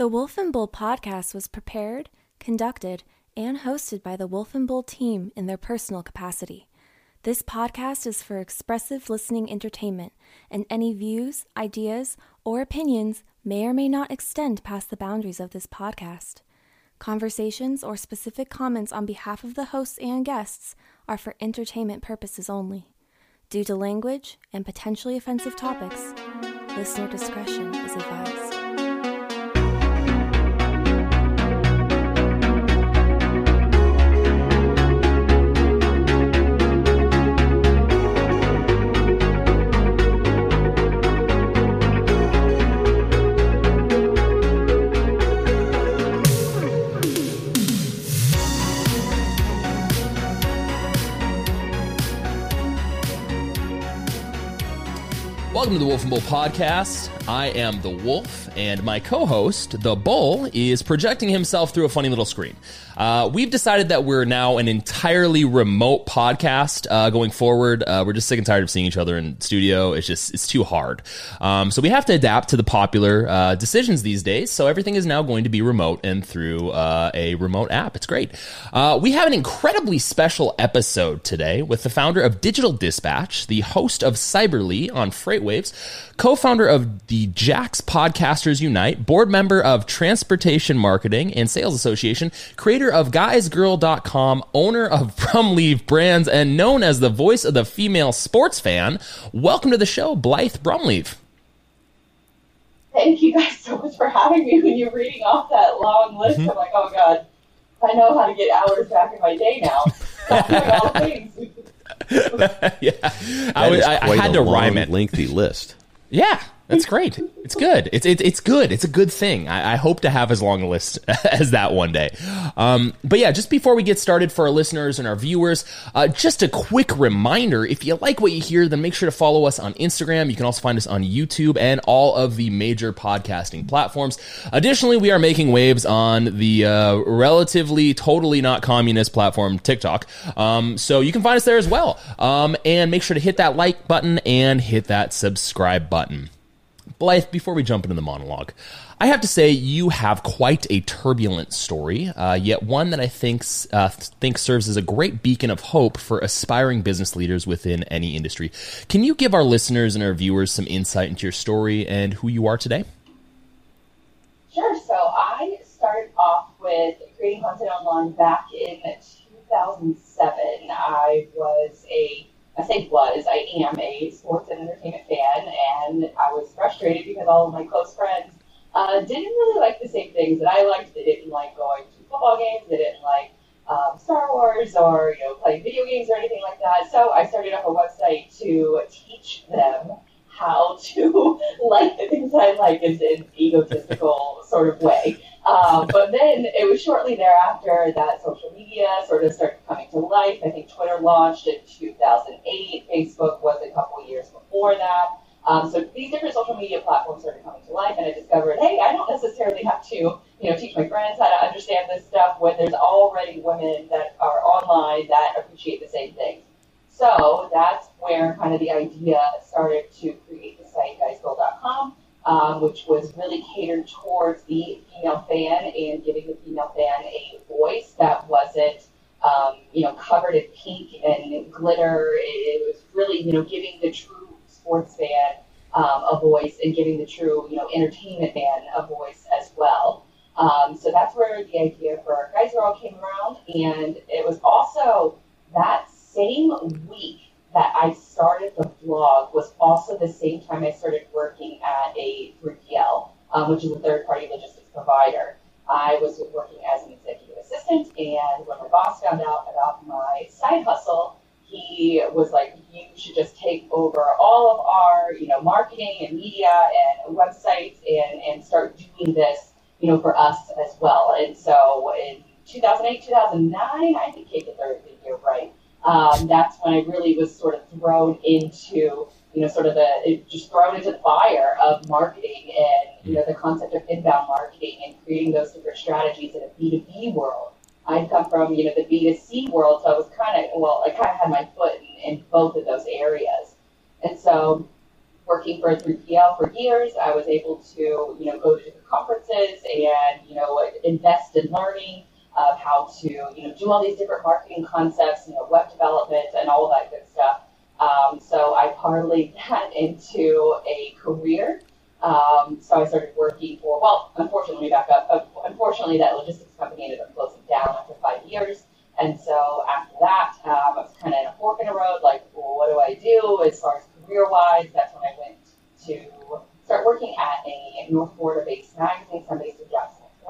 The Wolf and Bull podcast was prepared, conducted, and hosted by the Wolf and Bull team in their personal capacity. This podcast is for expressive listening entertainment, and any views, ideas, or opinions may or may not extend past the boundaries of this podcast. Conversations or specific comments on behalf of the hosts and guests are for entertainment purposes only. Due to language and potentially offensive topics, listener discretion is advised. Welcome to the Wolf and Bull podcast. I am the Wolf, and my co host, the Bull, is projecting himself through a funny little screen. Uh, we've decided that we're now an entirely remote podcast uh, going forward. Uh, we're just sick and tired of seeing each other in studio. It's just, it's too hard. Um, so we have to adapt to the popular uh, decisions these days. So everything is now going to be remote and through uh, a remote app. It's great. Uh, we have an incredibly special episode today with the founder of Digital Dispatch, the host of Cyberly on Co founder of the Jax Podcasters Unite, board member of Transportation Marketing and Sales Association, creator of GuysGirl.com, owner of Brumleve Brands, and known as the voice of the female sports fan. Welcome to the show, Blythe Brumleve. Thank you guys so much for having me. When you're reading off that long list, Mm-hmm. I'm like, oh god, I know how to get hours back in my day now. All things. yeah, I, was- I, I had to rhyme it. Lengthy list. Yeah, that's great. It's good. It's it, it's good. It's a good thing. I, I hope to have as long a list as that one day. Um, but yeah, just before we get started for our listeners and our viewers, uh, just a quick reminder: if you like what you hear, then make sure to follow us on Instagram. You can also find us on YouTube and all of the major podcasting platforms. Additionally, we are making waves on the uh, relatively, totally not communist platform TikTok. Um, so you can find us there as well. Um, and make sure to hit that like button and hit that subscribe button. Blythe, before we jump into the monologue, I have to say you have quite a turbulent story, uh, yet one that I think uh, think serves as a great beacon of hope for aspiring business leaders within any industry. Can you give our listeners and our viewers some insight into your story and who you are today? Sure. So I started off with creating content online back in 2007. I was a, I say was, I am a sports and entertainment fan, and I was frustrated because all of my close friends uh, didn't really like the same things that I liked. They didn't like going to football games. They didn't like um, Star Wars or you know playing video games or anything like that. So I started up a website to teach them how to like the things I like in an egotistical sort of way. Um, but then it was shortly thereafter that social media sort of started coming to life. I think Twitter launched in 2008. Facebook was a couple years before that. Um, so these different social media platforms started coming to life, and I discovered, hey, I don't necessarily have to, you know, teach my friends how to understand this stuff when there's already women that are online that appreciate the same things. So that's where kind of the idea started to create the site guysgirl.com, um, which was really catered towards the female fan and giving the female fan a voice that wasn't, um, you know, covered in pink and glitter. It was really, you know, giving the true sports fan um, a voice and giving the true, you know, entertainment fan a voice as well. Um, so that's where the idea for Guys Girl came around, and it was also that same week that I started the blog was also the same time I started working at a 3PL, um, which is a third-party logistics provider. I was working as an executive assistant, and when my boss found out about my side hustle, he was like, "You should just take over all of our, you know, marketing and media and websites, and and start doing this, you know, for us as well." And so in 2008, 2009, I think Kate the third the year right. Um, that's when I really was sort of thrown into, you know, sort of the just thrown into the fire of marketing and you know the concept of inbound marketing and creating those different strategies in a B2B world. I'd come from, you know, the B2C world, so I was kind of, well, I kind of had my foot in, in both of those areas. And so working for 3PL for years, I was able to, you know, go to different conferences and you know invest in learning of how to you know do all these different marketing concepts, you know, web development and all of that good stuff. Um, so I parlayed that into a career. Um, so I started working for, well, unfortunately, back up. Uh, unfortunately, that logistics company ended up closing down after five years. And so after that, um, I was kind of in a fork in the road, like, well, what do I do as far as career-wise? That's when I went to start working at a North Florida-based magazine. So I'm based in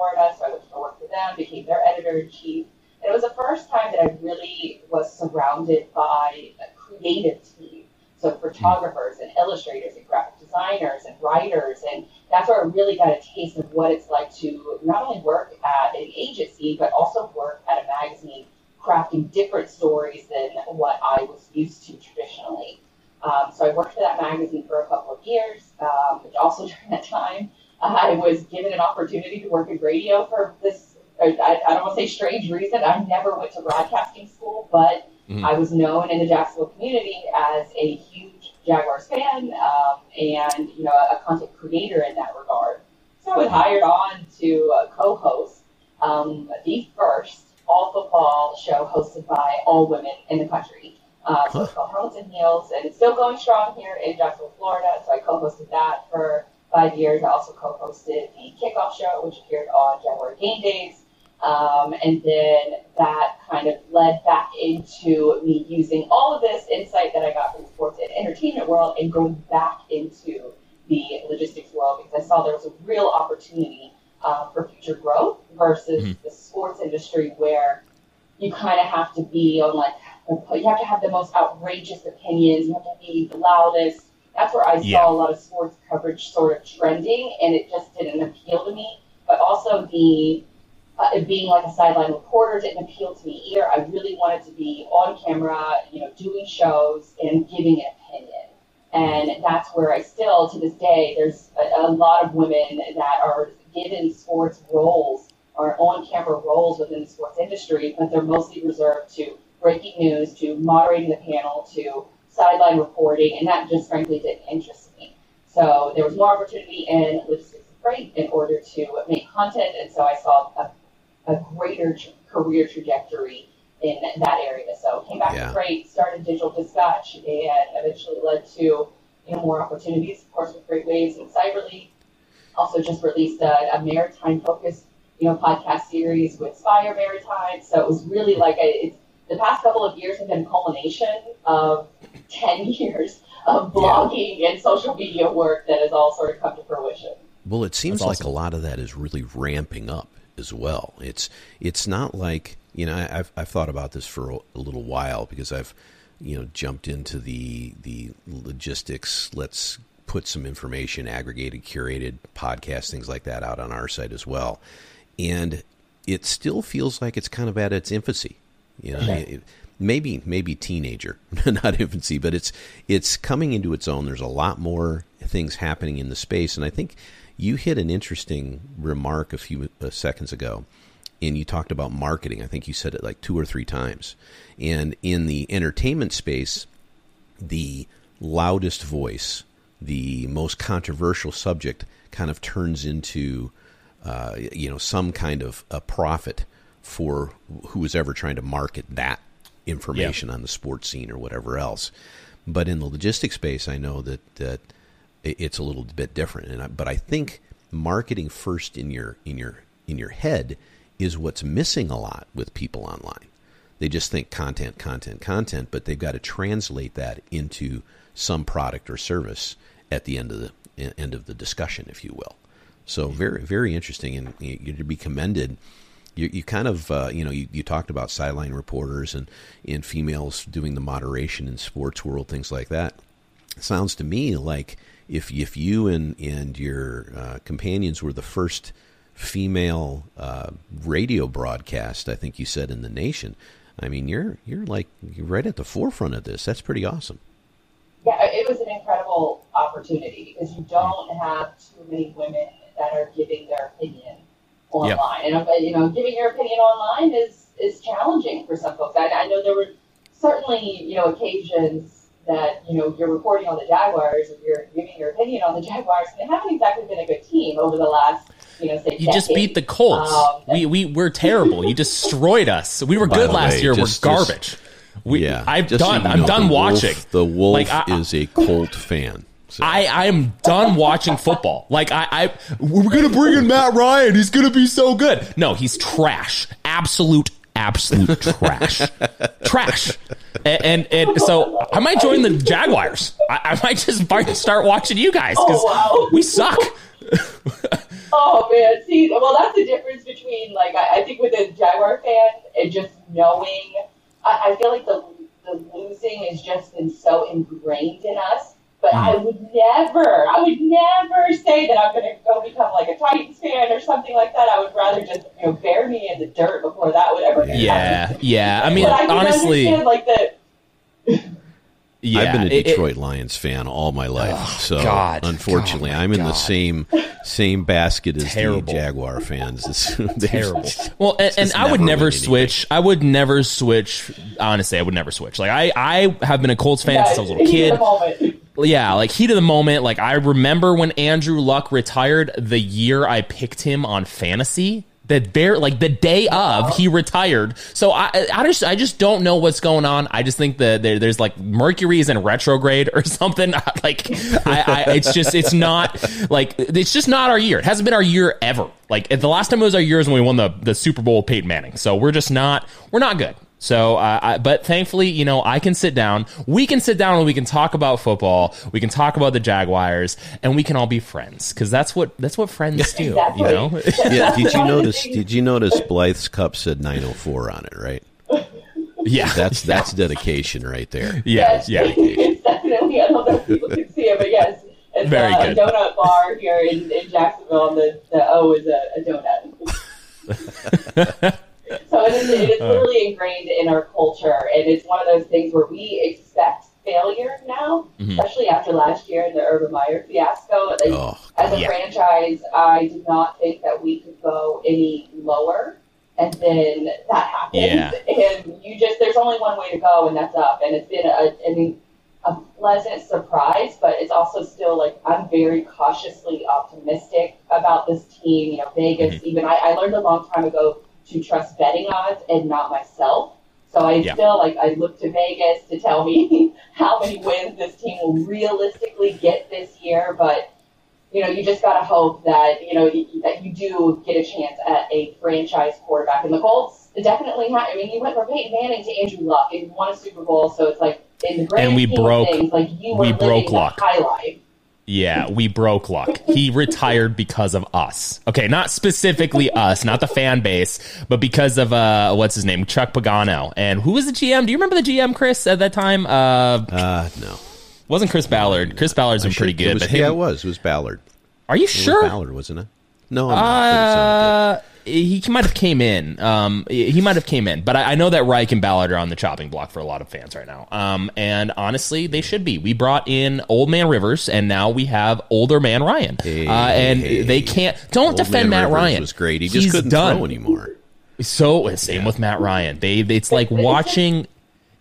Jacksonville, Florida. So I went to work for them, became their editor-in-chief. And it was the first time that I really was surrounded by a creative team. So photographers and illustrators and graphic designers and writers. And that's where I really got a taste of what it's like to not only work at an agency, but also work at a magazine crafting different stories than what I was used to traditionally. Um, so I worked for that magazine for a couple of years. Um, also during that time, I was given an opportunity to work in radio for this. I, I don't want to say strange reason. I never went to broadcasting school, but mm-hmm. I was known in the Jacksonville community as a huge Jaguars fan um, and you know a content creator in that regard. So I was hired on to uh, co-host um, the first all football show hosted by all women in the country. Uh, so it's called Harlets Heels, and it's still going strong here in Jacksonville, Florida. So I co-hosted that for five years. I also co-hosted the kickoff show, which appeared on January game days. Um, and then that kind of led back into me using all of this insight that I got from the sports and entertainment world and going back into the logistics world because I saw there was a real opportunity uh, for future growth versus mm-hmm. the sports industry where you kind of have to be on like you have to have the most outrageous opinions you have to be the loudest that's where i yeah. saw a lot of sports coverage sort of trending and it just didn't appeal to me. But also the uh, being like a sideline reporter didn't appeal to me either. I really wanted to be on camera you know doing shows and giving an opinion. And that's where i still to this day there's a, a lot of women that are given sports roles or on-camera roles within the sports industry, but they're mostly reserved to breaking news, to moderating the panel, to sideline reporting, and that just frankly didn't interest me. So there was more opportunity in logistics and freight in order to make content, and so I saw a, a greater career trajectory in that area. So came back yeah. to freight, started Digital Dispatch, and eventually led to you know more opportunities, of course, with FreightWaves and Cyberly, also just released a, a maritime focused, you know, podcast series with Spire Maritime. So it was really like a, it's, the past couple of years have been culmination of 10 years of blogging yeah. and social media work that has all sort of come to fruition. Well, it seems like a lot of that is really ramping up as well. It's it's not like you know I've I've thought about this for a, a little while because I've you know jumped into the the logistics. Let's put some information, aggregated, curated podcasts, things like that out on our site as well. And it still feels like it's kind of at its infancy. You know, okay. it, maybe maybe teenager, not infancy, but it's it's coming into its own. There's a lot more things happening in the space, and I think you hit an interesting remark a few uh, seconds ago, and you talked about marketing. I think you said it like two or three times, and in the entertainment space, the loudest voice the most controversial subject kind of turns into uh, you know some kind of a profit for who is ever trying to market that information yeah. on the sports scene or whatever else. But in the logistics space, I know that that it's a little bit different. And I, but I think marketing first in your in your in your head is what's missing a lot with people online. They just think content, content, content, but they've got to translate that into some product or service at the end of the end of the discussion, if you will. So very very interesting, and you're to be commended. You, you kind of uh, you know you, you talked about sideline reporters and and females doing the moderation in sports world things like that. It sounds to me like if if you and and your uh, companions were the first female uh, radio broadcast, I think you said in the nation. I mean, you're you're like you're right at the forefront of this. That's pretty awesome. Yeah, it was an incredible opportunity because you don't have too many women that are giving their opinion online. Yep. And you know, giving your opinion online is is challenging for some folks. I, I know there were certainly you know occasions that you know you're reporting on the Jaguars and you're giving your opinion on the Jaguars. And they haven't exactly been a good team over the last you know, say You just beat the Colts. Um, we we we're terrible. You destroyed us. We were good last way, year. just- we're just- garbage. We, yeah, I'm just so done. I'm know, done the Wolf- watching. the Wolf Like, I- is a Colt fan. So. I, I am done watching football. Like I, I we're gonna bring in Matt Ryan. He's gonna be so good. No, he's trash. Absolute, absolute trash. trash. And, and and so I might join the Jaguars. I, I might just might start watching you guys because Oh, wow. we suck. Oh man, see, well, that's the difference between like I, I think with a Jaguar fan and just knowing. I, I feel like the the losing has just been so ingrained in us. But I Mm. would never, I would never say that I'm going to go become like a Titans fan or something like that. I would rather just you know bury me in the dirt before that would ever. Happen. Yeah, yeah. I mean, but I honestly, like the yeah. I've been a it- it- Detroit Lions fan all my life, so God. unfortunately, God, I'm in the same same basket as Terrible. the Jaguar fans. It's terrible. just- Well, and, and I would never never win anything. switch. I would never switch. Honestly, I would never switch. Like I, I have been a Colts fan since I was a little heat kid. Yeah, like heat of the moment. Like I remember when Andrew Luck retired the year I picked him on fantasy. That bare like the day of he retired. So I I just I just don't know what's going on. I just think that there, there's like Mercury is in retrograde or something. Like I, I it's just it's not like it's just not our year. It hasn't been our year ever. Like the last time it was our year is when we won the the Super Bowl with Peyton Manning. So we're just not we're not good. So, uh, I, but thankfully, you know, I can sit down. We can sit down and we can talk about football. We can talk about the Jaguars, and we can all be friends because that's what that's what friends do. Exactly. You know? yeah, did you One of the notice? Did you notice Blythe's cup said 904 on it? Right. yeah, That's that's dedication right there. yeah, Yes, yeah. it's definitely. I don't know if people can see it, but yes, it's Very a, good. donut bar here in, in Jacksonville, and the, the O is a, a donut. So it is, it is literally ingrained in our culture, and it's one of those things where we expect failure now, Mhm. especially after last year in the Urban Meyer fiasco. Like, Oh, as a yeah. franchise, I did not think that we could go any lower. And then that happens. Yeah. And you just, there's only one way to go, and that's up. And it's been, a, I mean, a pleasant surprise, but it's also still like, I'm very cautiously optimistic about this team. You know, Vegas, Mm-hmm. even, I, I learned a long time ago to trust betting odds and not myself. So I Yeah. still like I look to Vegas to tell me how many wins this team will realistically get this year, but you know, you just gotta hope that you know that you do get a chance at a franchise quarterback. And the Colts definitely have. I mean, you went from Peyton Manning to Andrew Luck and won a Super Bowl, so it's like in the grand And we broke- things, like you were we broke Luck. high life. Yeah, we broke luck. He retired because of us. Okay, not specifically us, not the fan base, but because of uh what's his name? Chuck Pagano. And who was the GM? Do you remember the GM, Chris, at that time? Uh uh, no. wasn't Chris Ballard. Chris Ballard's been pretty good, was, but him, yeah, it was. It was Ballard. Are you It was sure? Ballard, wasn't it? No, I'm not. Uh, he might have came in. Um, he might have came in, but I, I know that Reich and Ballard are on the chopping block for a lot of fans right now. Um, and honestly, they should be. We brought in Old Man Rivers, and now we have Older Man Ryan. Hey, uh, and hey. they can't. Don't Old defend Man Matt Rivers Ryan. Was great. He just He's couldn't done. throw anymore. So same with Matt Ryan. They. It's like watching.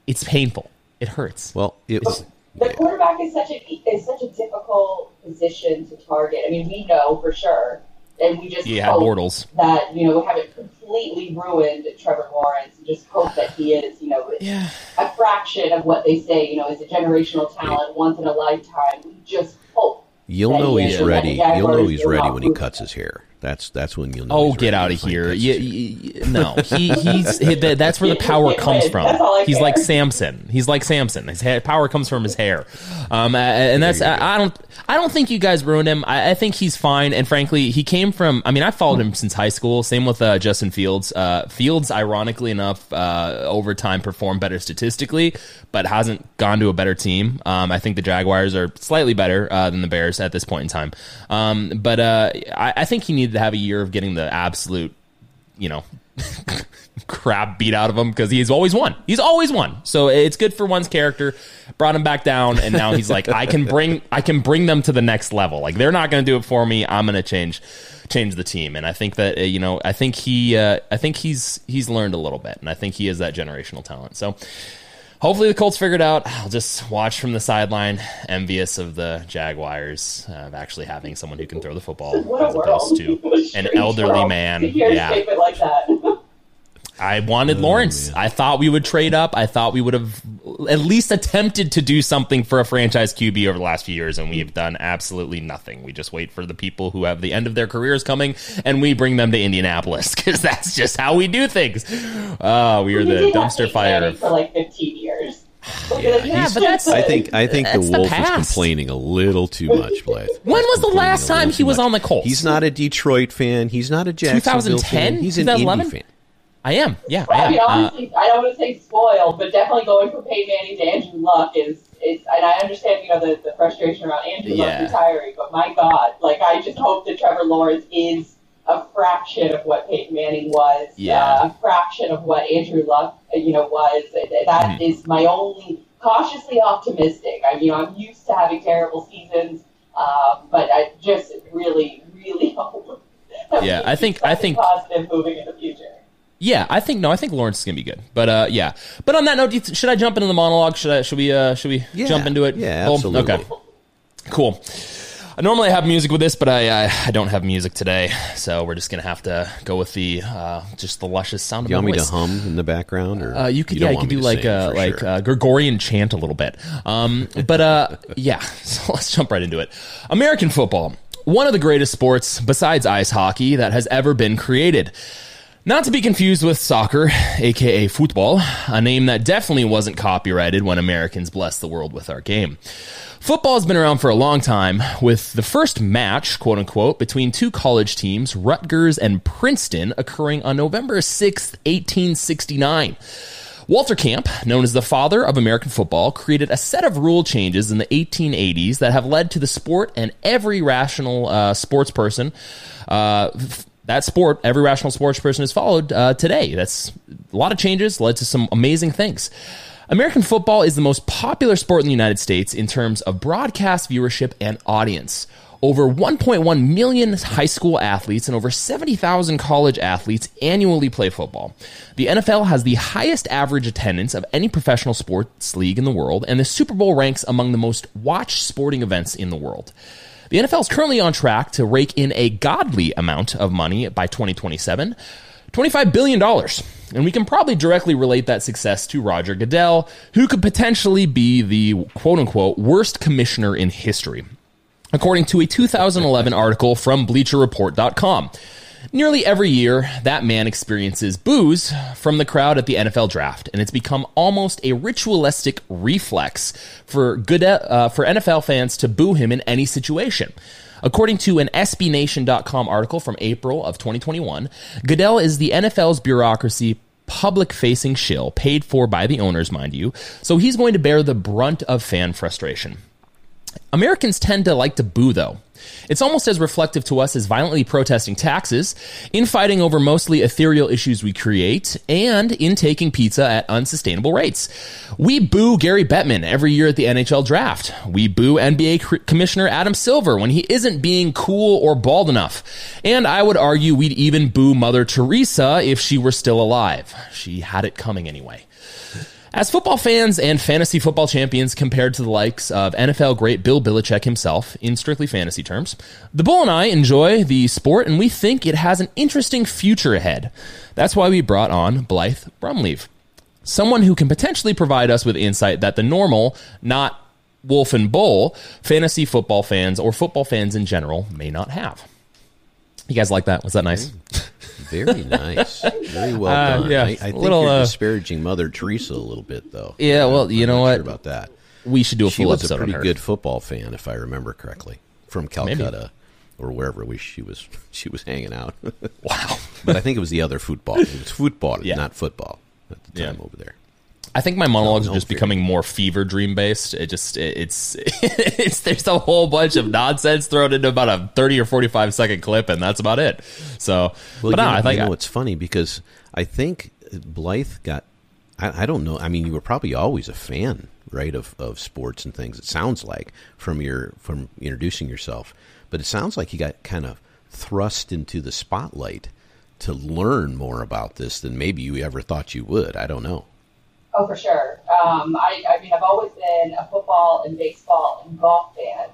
It's painful. It hurts. Well, it was. The quarterback is such a is such a difficult position to target. I mean, we know for sure, and we just have hope Bortles. that you know we haven't completely ruined Trevor Lawrence. And just hope that he is you know Yeah. a fraction of what they say. You know, is a generational talent, once in a lifetime. We just hope. You'll know he he's is, and that ready. You'll know he's ready when he cuts his hair. That's that's when you'll know. Oh, get out of here! cuts You, his no, he, he's he, that- that's where the power comes from. That's all I He's care. like Samson. He's like Samson. His hair, power comes from his hair, um, and that's. I, I don't I don't think you guys ruined him. I, I think he's fine. And frankly, he came from. I mean, I followed him since high school. Same with uh, Justin Fields. Uh, Fields, ironically enough, uh, over time performed better statistically, but hasn't gone to a better team. Um, I think the Jaguars are slightly better uh, than the Bears at this point in time. Um, but uh, I, I think he needed to have a year of getting the absolute you know, crap beat out of him because he's always won. He's always won. So it's good for one's character. Brought him back down, and now he's like, I can bring, I can bring them to the next level. Like they're not going to do it for me. I'm going to change, change the team. And I think that uh, you know, I think he, uh, I think he's he's learned a little bit, and I think he is that generational talent. So. Hopefully the Colts figured it out. I'll just watch from the sideline, envious of the Jaguars uh, of actually having someone who can throw the football as opposed to an elderly man. To hear a Yeah, like. I wanted oh, Lawrence. I thought we would trade up. I thought we would have at least attempted to do something for a franchise QB over the last few years, and we've done absolutely nothing. We just wait for the people who have the end of their careers coming, and we bring them to Indianapolis because that's just how we do things. Oh, we are the dumpster fire. Of- for like 15 years. Yeah, but that's- I think I think the That's the wolf is complaining a little too much, Blythe. When was the last time he was much. on the Colts? He's not a Detroit fan. He's not a Jacksonville 2010? fan. He's an Indy 2011? fan. I am. Yeah, I I mean, am. Uh, honestly, I don't want to say spoiled, but definitely going from Peyton Manning to Andrew Luck is, is and I understand, you know, the, the frustration around Andrew Yeah. Luck retiring, but my God, like, I just hope that Trevor Lawrence is a fraction of what Peyton Manning was, Yeah. uh, a fraction of what Andrew Luck, uh, you know, was. That is Mm-hmm. my only cautiously optimistic. I, you know, I'm used to having terrible seasons, um, but I just really, really hope. Yeah, I think- I think- positive moving in the future. Yeah, I think no, I think Lawrence is gonna be good. But uh, yeah. But on that note, you th- should I jump into the monologue? Should I? Should we? Uh, should we Yeah. jump into it? Yeah, Cool? absolutely. Okay. Cool. I normally have music with this, but I, I I don't have music today, so we're just gonna have to go with the uh, just the luscious sound Do you of want me to hum in the background, or Uh, you could, don't yeah, you could do like sing, uh, like sure? uh, Gregorian chant a little bit. Um, but uh, yeah, so let's jump right into it. American football, one of the greatest sports besides ice hockey that has ever been created. Not to be confused with soccer, aka football, a name that definitely wasn't copyrighted when Americans blessed the world with our game. Football has been around for a long time, with the first match, quote unquote, between two college teams, Rutgers and Princeton, occurring on November 6th, 1869. Walter Camp, known as the father of American football, created a set of rule changes in the 1880s that have led to the sport and every rational uh, sports person. Uh, that sport, every rational sports person has followed uh, today. That's a lot of changes, led to some amazing things. American football is the most popular sport in the United States in terms of broadcast viewership and audience. Over 1.1 million high school athletes and over 70,000 college athletes annually play football. The NFL has the highest average attendance of any professional sports league in the world, and the Super Bowl ranks among the most watched sporting events in the world. The NFL is currently on track to rake in a godly amount of money by 2027. $25 billion. And we can probably directly relate that success to Roger Goodell, who could potentially be the quote unquote worst commissioner in history, according to a 2011 article from BleacherReport.com. Nearly every year, that man experiences boos from the crowd at the NFL draft, and it's become almost a ritualistic reflex for good uh, for NFL fans to boo him in any situation. According to an SBNation.com article from April of 2021, Goodell is the NFL's bureaucracy public facing shill, paid for by the owners, mind you, so he's going to bear the brunt of fan frustration. Americans tend to like to boo, though. It's almost as reflective to us as violently protesting taxes, infighting over mostly ethereal issues we create, and in taking pizza at unsustainable rates. We boo Gary Bettman every year at the NHL draft. We boo NBA Commissioner Adam Silver when he isn't being cool or bald enough. And I would argue we'd even boo Mother Teresa if she were still alive. She had it coming anyway. As football fans and fantasy football champions compared to the likes of NFL great Bill Belichick himself, in strictly fantasy terms, the Bull and I enjoy the sport and we think it has an interesting future ahead. That's why we brought on Blythe Brumleve, someone who can potentially provide us with insight that the normal, not Wolf and Bull, fantasy football fans or football fans in general may not have. You guys like that? Was that nice? Very nice. Very well Uh, done. yeah, I, I think little, you're uh, disparaging Mother Teresa a little bit, though. Yeah, well, you I'm know not what? Sure about that. We should do a She full was a pretty good football fan, if I remember correctly, from Calcutta or wherever we, she was. She was hanging out. Wow. but I think it was the other football. It was football, Yeah. not football at the time Yeah. over there. I think my monologues No, are just fair. becoming more fever dream based. It just it, it's it's there's a whole bunch of nonsense thrown into about a thirty or forty five second clip, and that's about it. So, Well, but no, know, I think you know I- it's funny because I think Blythe got. I, I don't know. I mean, you were probably always a fan, right, of, of sports and things. It sounds like from your from introducing yourself, but it sounds like you got kind of thrust into the spotlight to learn more about this than maybe you ever thought you would. I don't know. Oh, for sure. Um, I, I mean, I've always been a football and baseball and golf fan.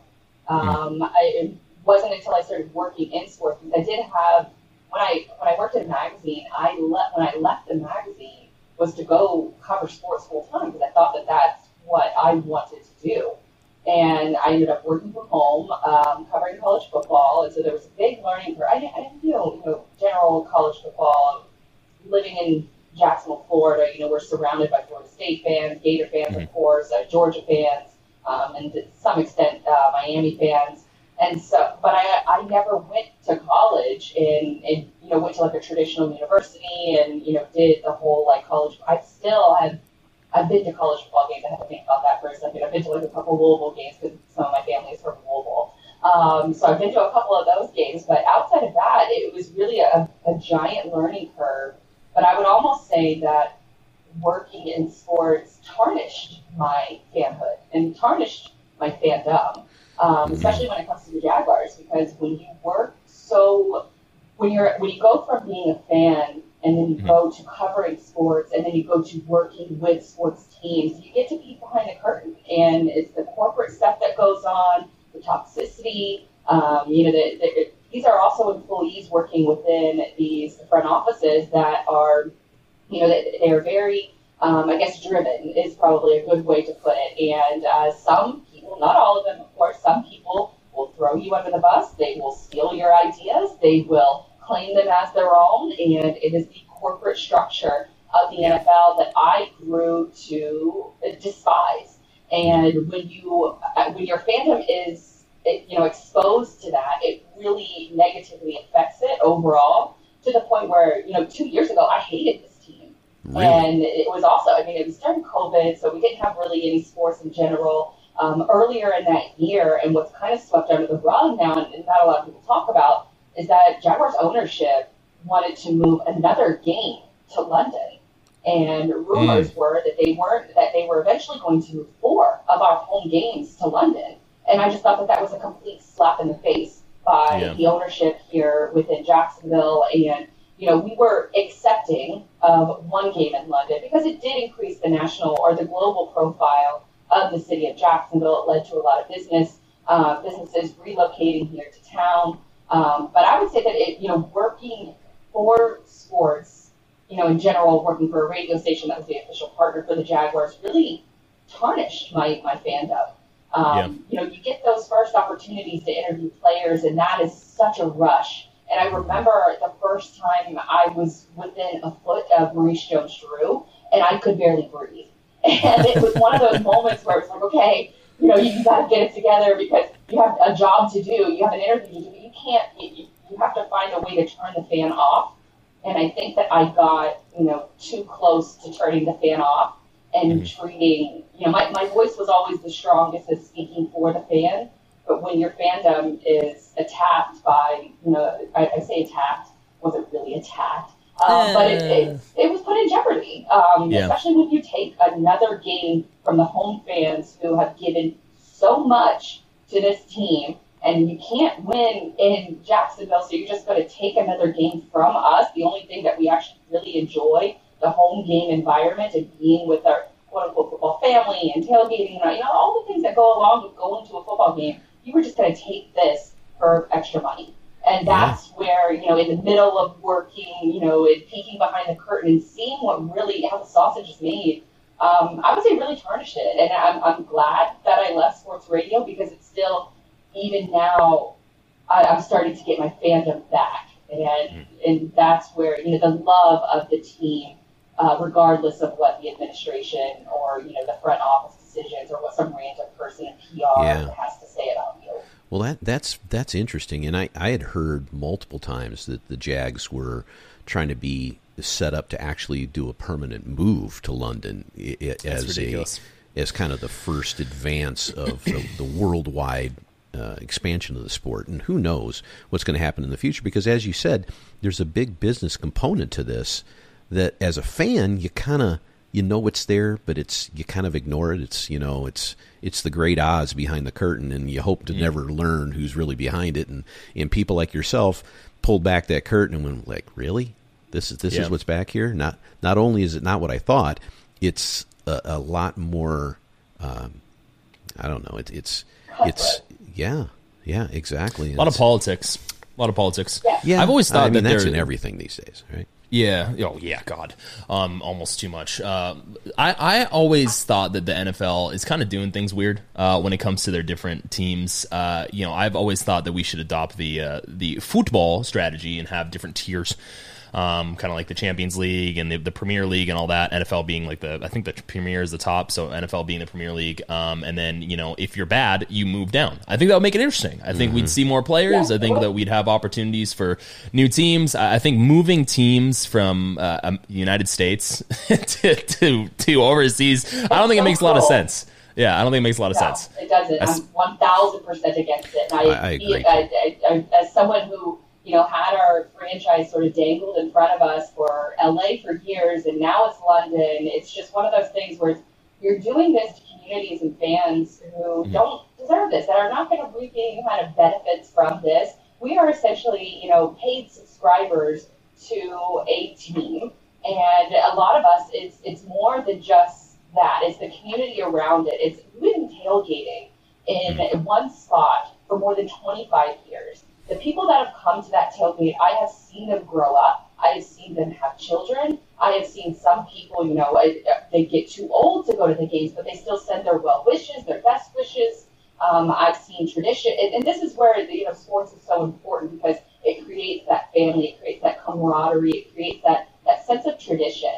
Um, I, it wasn't until I started working in sports because I did have when I when I worked in a magazine. I left when I left the magazine was to go cover sports full time because I thought that that's what I wanted to do. And I ended up working from home, um, covering college football, and so there was a big learning curve. I didn't, I didn't know, you know, general college football. Living in Jacksonville, Florida, you know, we're surrounded by Florida State fans, Gator fans, mm-hmm. of course, uh, Georgia fans, um, and to some extent uh, Miami fans. And so, but I, I never went to college and, and, you know, went to like a traditional university and, you know, did the whole like college. I still have, I've been to college football games. I have to think about that for a second. I've been to like a couple Louisville games because some of my family is from Louisville. Um, so I've been to a couple of those games, but outside of that, it was really a, a giant learning curve. But I would almost say that working in sports tarnished my fanhood and tarnished my fandom, um, especially when it comes to the Jaguars, because when you work so, when you're when you go from being a fan and then you mm-hmm. go to covering sports and then you go to working with sports teams, you get to be behind the curtain, and it's the corporate stuff that goes on, the toxicity. Um, you know, the, the, these are also employees working within these front offices that are, you know, they, they are very um, I guess driven is probably a good way to put it. And uh, some people, not all of them, of course, some people will throw you under the bus. They will steal your ideas. They will claim them as their own. And it is the corporate structure of the NFL that I grew to despise. And when you, uh, when your fandom is, you know, exposed to that, it really negatively affects it overall to the point where, you know, two years ago, I hated this Really? And it was also, I mean, it was during COVID, so we didn't have really any sports in general. Um, earlier in that year, and what's kind of swept under the rug now, and not a lot of people talk about, is that Jaguars ownership wanted to move another game to London. And rumors mm. were that they weren't, that they were eventually going to move four of our home games to London. And I just thought that that was a complete slap in the face by yeah. the ownership here within Jacksonville and you know, we were accepting of one game in London because it did increase the national or the global profile of the city of Jacksonville. It led to a lot of business uh, businesses relocating here to town. Um, but I would say that it, you know, working for sports, you know, in general, working for a radio station that was the official partner for the Jaguars really tarnished my my fandom. Um, yeah. You know, you get those first opportunities to interview players, and that is such a rush and I remember the first time I was within a foot of Maurice Jones-Drew, and I could barely breathe. And it was one of those moments where it's like, okay, you know, you, got to get it together because you have a job to do, you have an interview to do. You can't, you, you have to find a way to turn the fan off. And I think that I got, you know, too close to turning the fan off and mm-hmm. treating, you know, my, my voice was always the strongest as speaking for the fan. But when your fandom is attacked by, you know, I, I say attacked, wasn't really attacked, uh, but it, it, it, was put in jeopardy, um, yeah. especially when you take another game from the home fans who have given so much to this team, and you can't win in Jacksonville, so you're just going to take another game from us. The only thing that we actually really enjoy, the home game environment and being with our quote unquote football family and tailgating, and you know all the things that go along with going to a football game you were just going to take this for extra money. And that's yeah. where, you know, in the middle of working, you know, and peeking behind the curtain and seeing what really, how the sausage is made, um, I would say really tarnished it. And I'm, I'm glad that I left sports radio because it's still, even now, I, I'm starting to get my fandom back. And, mm. and that's where, you know, the love of the team, uh, regardless of what the administration or, you know, the front office decisions or what some random person in PR yeah. has to say about you. Well, that that's that's interesting, and I I had heard multiple times that the Jags were trying to be set up to actually do a permanent move to London as a as kind of the first advance of the, the worldwide uh, expansion of the sport. And who knows what's going to happen in the future? Because as you said, there's a big business component to this. That as a fan, you kind of you know it's there, but it's you kind of ignore it. It's you know it's it's the great Oz behind the curtain, and you hope to yeah. never learn who's really behind it. And and people like yourself pulled back that curtain and went like, really, this is this yeah. is what's back here. Not not only is it not what I thought, it's a, a lot more. Um, I don't know. It, it's it's yeah yeah exactly. A lot of politics. A lot of politics. Yeah. Yeah, I've always thought I mean, that that's in everything these days, right? Yeah. Oh, yeah. God. Um, almost too much. Uh, I I always thought that the NFL is kind of doing things weird uh, when it comes to their different teams. Uh, you know, I've always thought that we should adopt the uh, the football strategy and have different tiers. Um, kind of like the Champions League and the, the Premier League and all that. NFL being like the, I think the Premier is the top, so NFL being the Premier League. Um, and then you know, if you're bad, you move down. I think that would make it interesting. I think we'd see more players. I think that we'd have opportunities for new teams. I I think moving teams from uh, um, United States to, to to overseas, I don't think it makes a lot of sense. Yeah, I don't think it makes a lot of No, sense. it doesn't. I'm one thousand percent against it. And I, I- I agree. I, I, I, as someone who you know had our franchise sort of dangled in front of us for LA for years, and now it's London. It's just one of those things where you're doing this to communities and fans who Mm-hmm. don't deserve this, that are not going to reap any kind of benefits from this. We are essentially, you know, paid subscribers to a team, and a lot of us, it's it's more than just that. It's the community around it. It's we've been tailgating in one spot for more than 25 years. The people that have come to that tailgate, I have seen them grow up. I have seen them have children. I have seen some people, you know, they get too old to go to the games, but they still send their well wishes, their best wishes. Um, I've seen tradition, and, and this is where you know sports is so important because it creates that family, it creates that camaraderie, it creates that that sense of tradition.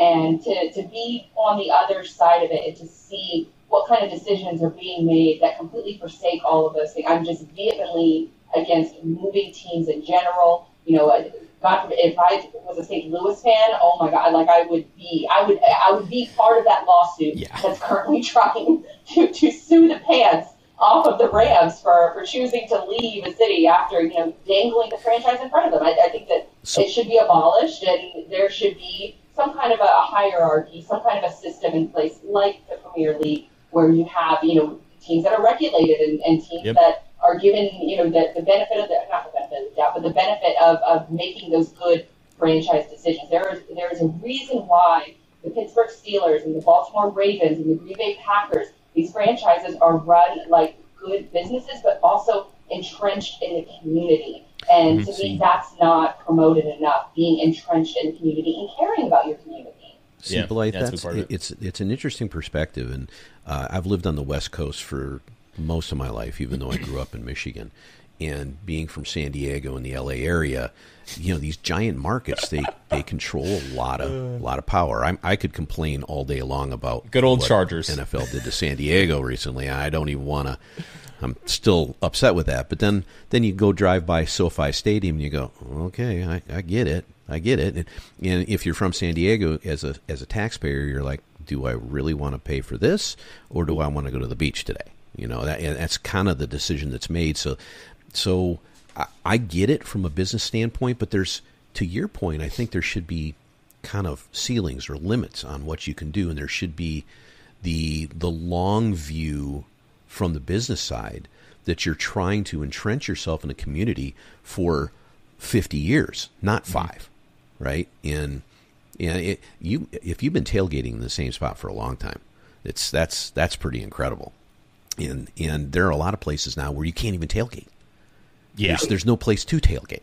And to, to be on the other side of it and to see what kind of decisions are being made that completely forsake all of those things, I'm just vehemently against moving teams in general. You know, God forbid, if I was a St. Louis fan, oh my God, like I would be, I would, I would be part of that lawsuit Yeah. that's currently trying to, to sue the pants off of the Rams for, for choosing to leave a city after, you know, dangling the franchise in front of them. I, I think that So- it should be abolished and there should be some kind of a, a hierarchy, some kind of a system in place like the Premier League where you have, you know, teams that are regulated and, and teams Yep. that are given, you know, the, the benefit of the, not the benefit of the doubt, but the benefit of, of making those good franchise decisions. There is, there is a reason why the Pittsburgh Steelers and the Baltimore Ravens and the Green Bay Packers, these franchises are run like good businesses, but also entrenched in the community. And to me, that's not promoted enough, being entrenched in the community and caring about your community. See, Yeah, Blythe, that's that's, big it. it's it's an interesting perspective, and uh, I've lived on the West Coast for most of my life, even though I grew up in Michigan. And being from San Diego in the LA area, you know these giant markets they they control a lot of a lot of power. I'm, I could complain all day long about Good old what Chargers. NFL did to San Diego recently. I don't even want to. I'm still upset with that. But then then you go drive by SoFi Stadium and you go, okay, I, I get it, I get it. And, and if you're from San Diego as a as a taxpayer, you're like, do I really want to pay for this, or do I want to go to the beach today? You know, that that's kind of the decision that's made. So so I, I get it from a business standpoint, but there's to your point, I think there should be kind of ceilings or limits on what you can do, and there should be the the long view from the business side that you're trying to entrench yourself in a community for 50 years, not mm-hmm. 5 right? And and it, you if you've been tailgating in the same spot for a long time, it's that's that's pretty incredible. And and there are a lot of places now where you can't even tailgate. Yeah, There's, there's no place to tailgate.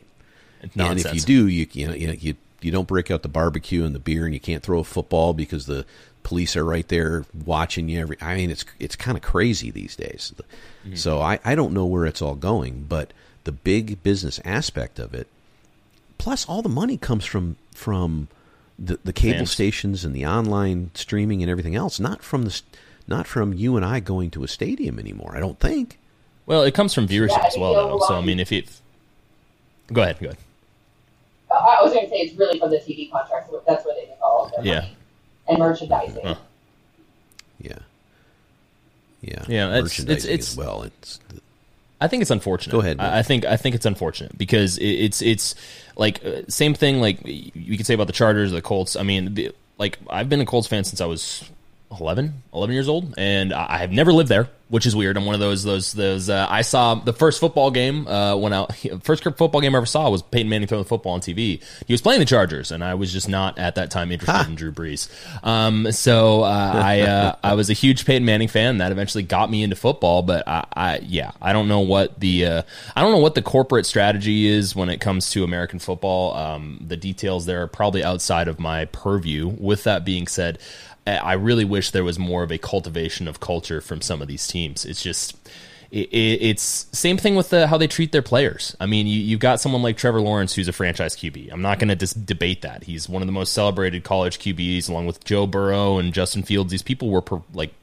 And if you do, you you know, you, you you don't break out the barbecue and the beer, and you can't throw a football because the police are right there watching you. Every I mean, it's it's kind of crazy these days. Mm-hmm. So I I don't know where it's all going, but the big business aspect of it, plus all the money comes from from the the cable Fans. stations and the online streaming and everything else, not from the not from you and I going to a stadium anymore. I don't think. Well, it comes from viewership Yeah, as well, though. So I mean, if you go ahead, go ahead. Uh, I was going to say it's really from the TV contracts. That's where they make all of their Yeah. money. And merchandising. Huh. Yeah. Yeah. Yeah, it's- merchandising it's- it's- as well. It's I think it's unfortunate. Go ahead, Nick. I, I think I think it's unfortunate because it's it's like uh, same thing. Like you could say about the Chargers, the Colts. I mean, the, like I've been a Colts fan since I was 11, 11 years old, and I, have never lived there. which is weird. I'm one of those those those. Uh, I saw the first football game uh, when I first football game I ever saw was Peyton Manning throwing the football on TV. He was playing the Chargers, and I was just not at that time interested in Drew Brees. Um, so uh, I uh, I was a huge Peyton Manning fan. That eventually got me into football. But I, I yeah, I don't know what the uh, I don't know what the corporate strategy is when it comes to American football. Um, the details there are probably outside of my purview. With that being said. I really wish there was more of a cultivation of culture from some of these teams. It's just it, it's same thing with the, how they treat their players. I mean, you, have got someone like Trevor Lawrence who's a franchise QB. I'm not going to dis- debate that. He's one of the most celebrated college QBs, along with Joe Burrow and Justin Fields. These people were per, like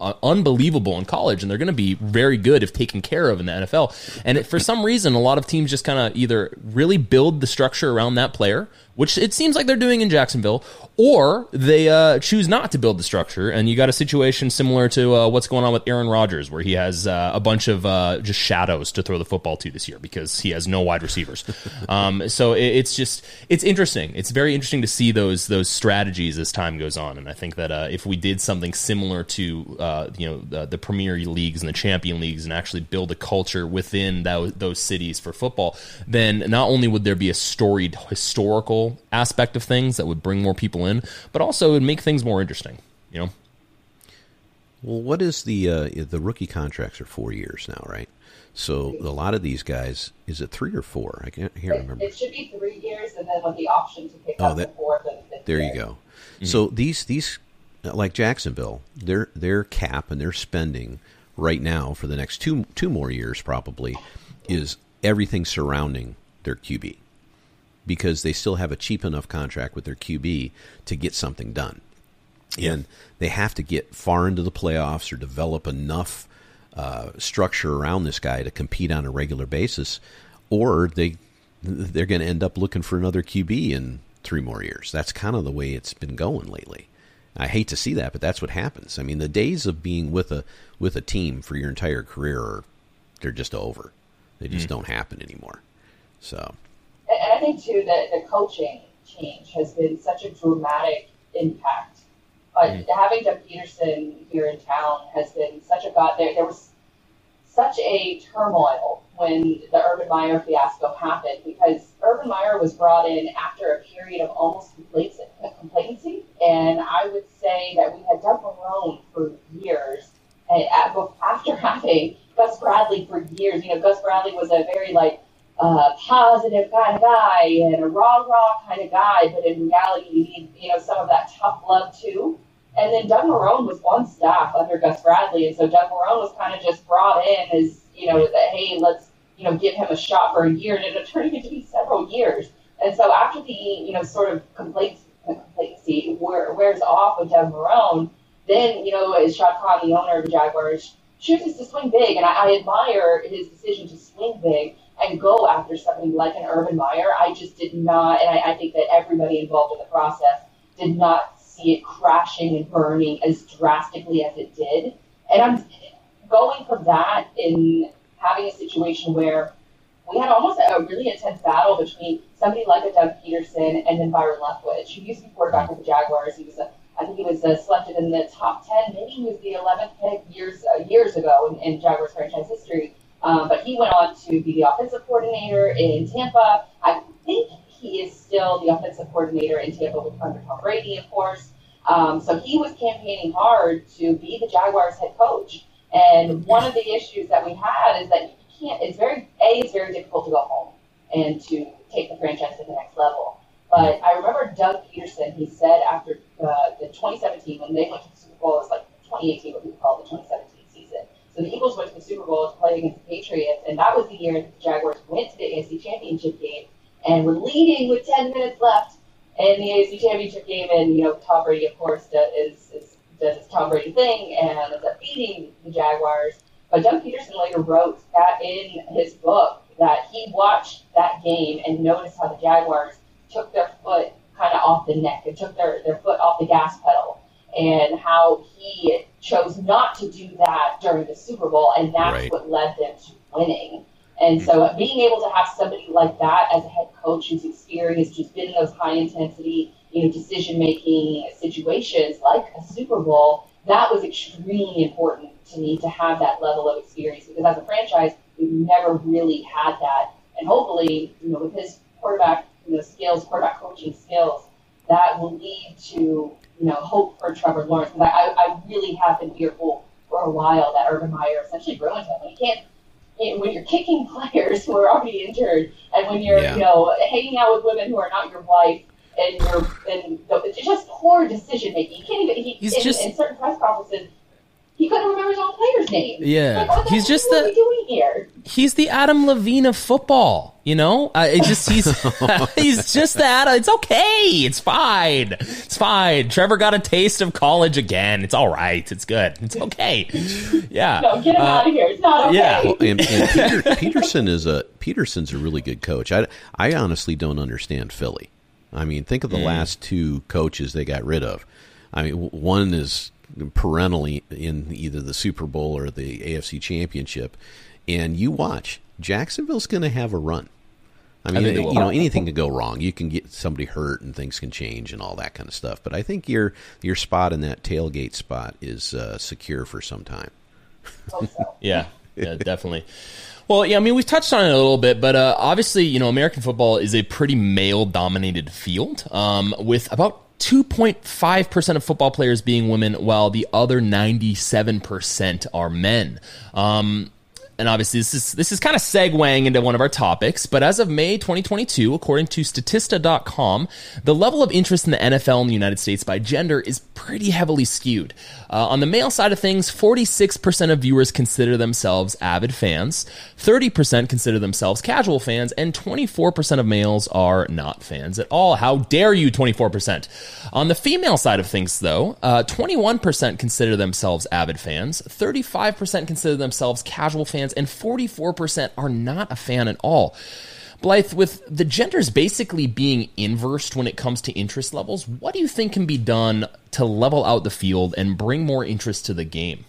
uh, unbelievable in college, and they're going to be very good if taken care of in the NFL. And it, for some reason, a lot of teams just kind of either really build the structure around that player, which it seems like they're doing in Jacksonville, or they uh, choose not to build the structure. And you got a situation similar to uh, what's going on with Aaron Rodgers, where he has uh, a bunch of uh, just shadows to throw the football to this year because he has no wide receivers. um, so it, it's just it's interesting. It's very interesting to see those those strategies as time goes on. And I think that uh, if we did something similar to uh, you know the, the, Premier Leagues and the Champion Leagues, and actually build a culture within those, those cities for football, then not only would there be a storied historical aspect of things that would bring more people in, but also it would make things more interesting. You know. Well, what is the uh, the rookie contracts are four years now, right? So a lot of these guys, is it three or four? I can't, I can't remember. It should be three years, and then with the option to pick oh, up that, the fourth and fifth. There year. you go. Mm-hmm. So these these like Jacksonville, their their cap and their spending right now for the next two two more years probably is everything surrounding their QB because they still have a cheap enough contract with their QB to get something done. Yeah. And they have to get far into the playoffs or develop enough uh, structure around this guy to compete on a regular basis, or they they're going to end up looking for another QB in three more years. That's kind of the way it's been going lately. I hate to see that, but that's what happens. I mean, the days of being with a with a team for your entire career are they're just over. They just mm. don't happen anymore. So and I think too that the coaching change has been such a dramatic impact. But mm. having Doug Pederson here in town has been such a god. There, there was such a turmoil when the Urban Meyer fiasco happened because Urban Meyer was brought in after a period of almost complacency, and I would say that we had Doug Marrone for years, and after having Gus Bradley for years. You know, Gus Bradley was a very like uh, positive kind of guy and a raw, raw kind of guy, but in reality, you need you know some of that tough love too. And then Doug Marrone was on staff under Gus Bradley, and so Doug Marrone was kind of just brought in as you know, that, hey, let's you know give him a shot for a year, and it turned into be several years. And so after the you know sort of complaints complacency wears off with Doug Marrone, then you know as Shad Khan, the owner of the Jaguars, chooses to swing big, and I, I admire his decision to swing big and go after somebody like an Urban Meyer. I just did not, and I, I think that everybody involved in the process did not see it crashing and burning as drastically as it did. And I'm going from that in having a situation where we had almost a really intense battle between somebody like a Doug Pederson and then Byron Leftwich, who used to be quarterback of the Jaguars. He was a I think he was uh, selected in the top 10. Maybe he was the 11th pick years uh, years ago in, in Jaguars franchise history. Um, but he went on to be the offensive coordinator in Tampa. I think he is still the offensive coordinator in Tampa with under Tom Brady, of course. Um, so he was campaigning hard to be the Jaguars head coach. And one of the issues that we had is that you can't. It's very a. It's very difficult to go home and to take the franchise to the next level. But I remember Doug Pederson. He said after uh, the 2017 when they went to the Super Bowl, it was like 2018, what we call the 2017 so the Eagles went to the Super Bowl to play against the Patriots, and that was the year the Jaguars went to the AFC Championship game and were leading with 10 minutes left in the AFC Championship game. And you know, Tom Brady, of course, is, is does his Tom Brady thing and ends up beating the Jaguars. But Doug Pederson later wrote that in his book that he watched that game and noticed how the Jaguars took their foot kind of off the neck and took their, their foot off the gas pedal and how he chose not to do that during the Super Bowl, and that's right. what led them to winning. And so, mm-hmm. being able to have somebody like that as a head coach who's experienced, who's been in those high intensity, you know, decision making situations like a Super Bowl, that was extremely important to me to have that level of experience because as a franchise, we've never really had that. And hopefully, you know, with his quarterback, you know, skills, quarterback coaching skills, that will lead to, you know, hope for Trevor Lawrence. Because I, I really have been fearful for a while that Urban Meyer essentially ruined him. You can't when you're kicking players who are already injured, and when you're yeah. you know hanging out with women who are not your wife, and you're and it's just poor decision making. You can't even. He, He's in, just in certain press conferences he couldn't remember his own player's name. Yeah, like, he's just the. doing here? He's the Adam Levine of football. You know, uh, it just he's he's just that. It's okay. It's fine. It's fine. Trevor got a taste of college again. It's all right. It's good. It's okay. Yeah. No, get him uh, out of here. It's not okay. Yeah. Well, and, and Peter, Pederson is a Pederson's a really good coach. I I honestly don't understand Philly. I mean, think of the mm. last two coaches they got rid of. I mean, one is perennially in either the Super Bowl or the AFC Championship, and you watch Jacksonville's going to have a run. I mean, I you know, anything can go wrong. You can get somebody hurt, and things can change, and all that kind of stuff. But I think your your spot in that tailgate spot is uh, secure for some time. yeah, yeah, definitely. Well, yeah, I mean, we've touched on it a little bit, but uh, obviously, you know, American football is a pretty male-dominated field, um, with about 2.5% of football players being women, while the other 97% are men. Um, and obviously this is this is kind of segueing into one of our topics, but as of May 2022, according to statista.com, the level of interest in the NFL in the United States by gender is pretty heavily skewed. Uh, on the male side of things, 46% of viewers consider themselves avid fans, 30% consider themselves casual fans, and 24% of males are not fans at all. How dare you, 24%? On the female side of things, though, uh, 21% consider themselves avid fans, 35% consider themselves casual fans, and 44% are not a fan at all. Blythe, with the genders basically being inversed when it comes to interest levels, what do you think can be done to level out the field and bring more interest to the game?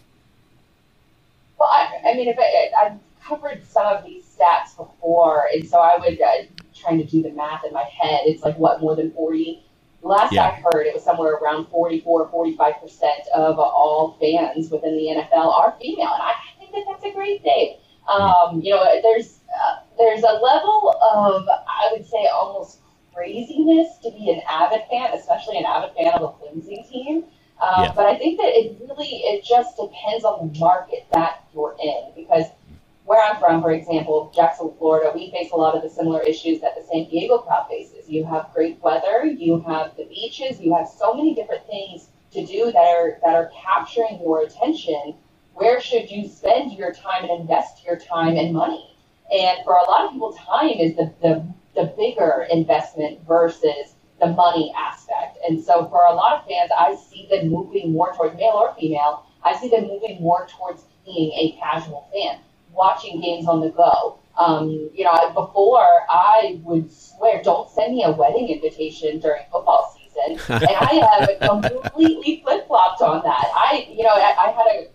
Well, I, I mean, if I, have covered some of these stats before, and so I would uh, trying to do the math in my head. It's like what more than forty. Last yeah. I heard, it was somewhere around 44, 45 percent of all fans within the NFL are female, and I that that's a great thing. Um, you know, there's uh, there's a level of I would say almost craziness to be an avid fan, especially an avid fan of a losing team. Um, yeah. But I think that it really it just depends on the market that you're in because where I'm from, for example, Jacksonville, Florida, we face a lot of the similar issues that the San Diego crowd faces. You have great weather, you have the beaches, you have so many different things to do that are that are capturing your attention. Where should you spend your time and invest your time and money? And for a lot of people, time is the, the, the bigger investment versus the money aspect. And so for a lot of fans, I see them moving more towards male or female. I see them moving more towards being a casual fan, watching games on the go. Um, you know, before I would swear, don't send me a wedding invitation during football season. and I have completely flip flopped on that. I, you know, I, I had a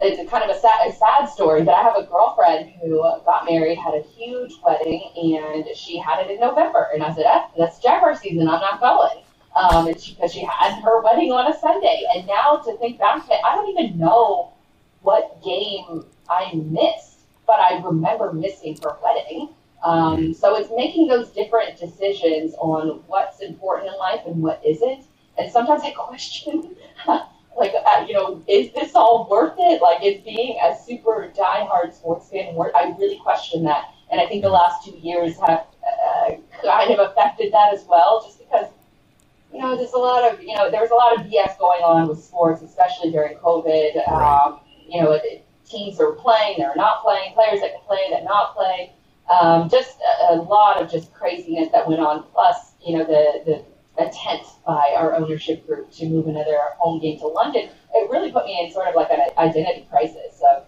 it's a kind of a sad, a sad story, but I have a girlfriend who got married, had a huge wedding, and she had it in November. And I said, eh, that's Jaguar season. I'm not going. Um, because she, she had her wedding on a Sunday. And now to think back to it, I don't even know what game I missed, but I remember missing her wedding. Um, so it's making those different decisions on what's important in life and what isn't. And sometimes I question like, uh, you know, is this all worth it? Like, is being a super diehard sports fan worth? I really question that, and I think the last two years have uh, kind of affected that as well, just because. You know, there's a lot of you know, there's a lot of BS going on with sports, especially during COVID. Um, you know, teams are playing, they're not playing, players that can play, that not play. Um, just a, a lot of just craziness that went on. Plus, you know, the the attempt by our ownership group to move another home game to London, it really put me in sort of like an identity crisis of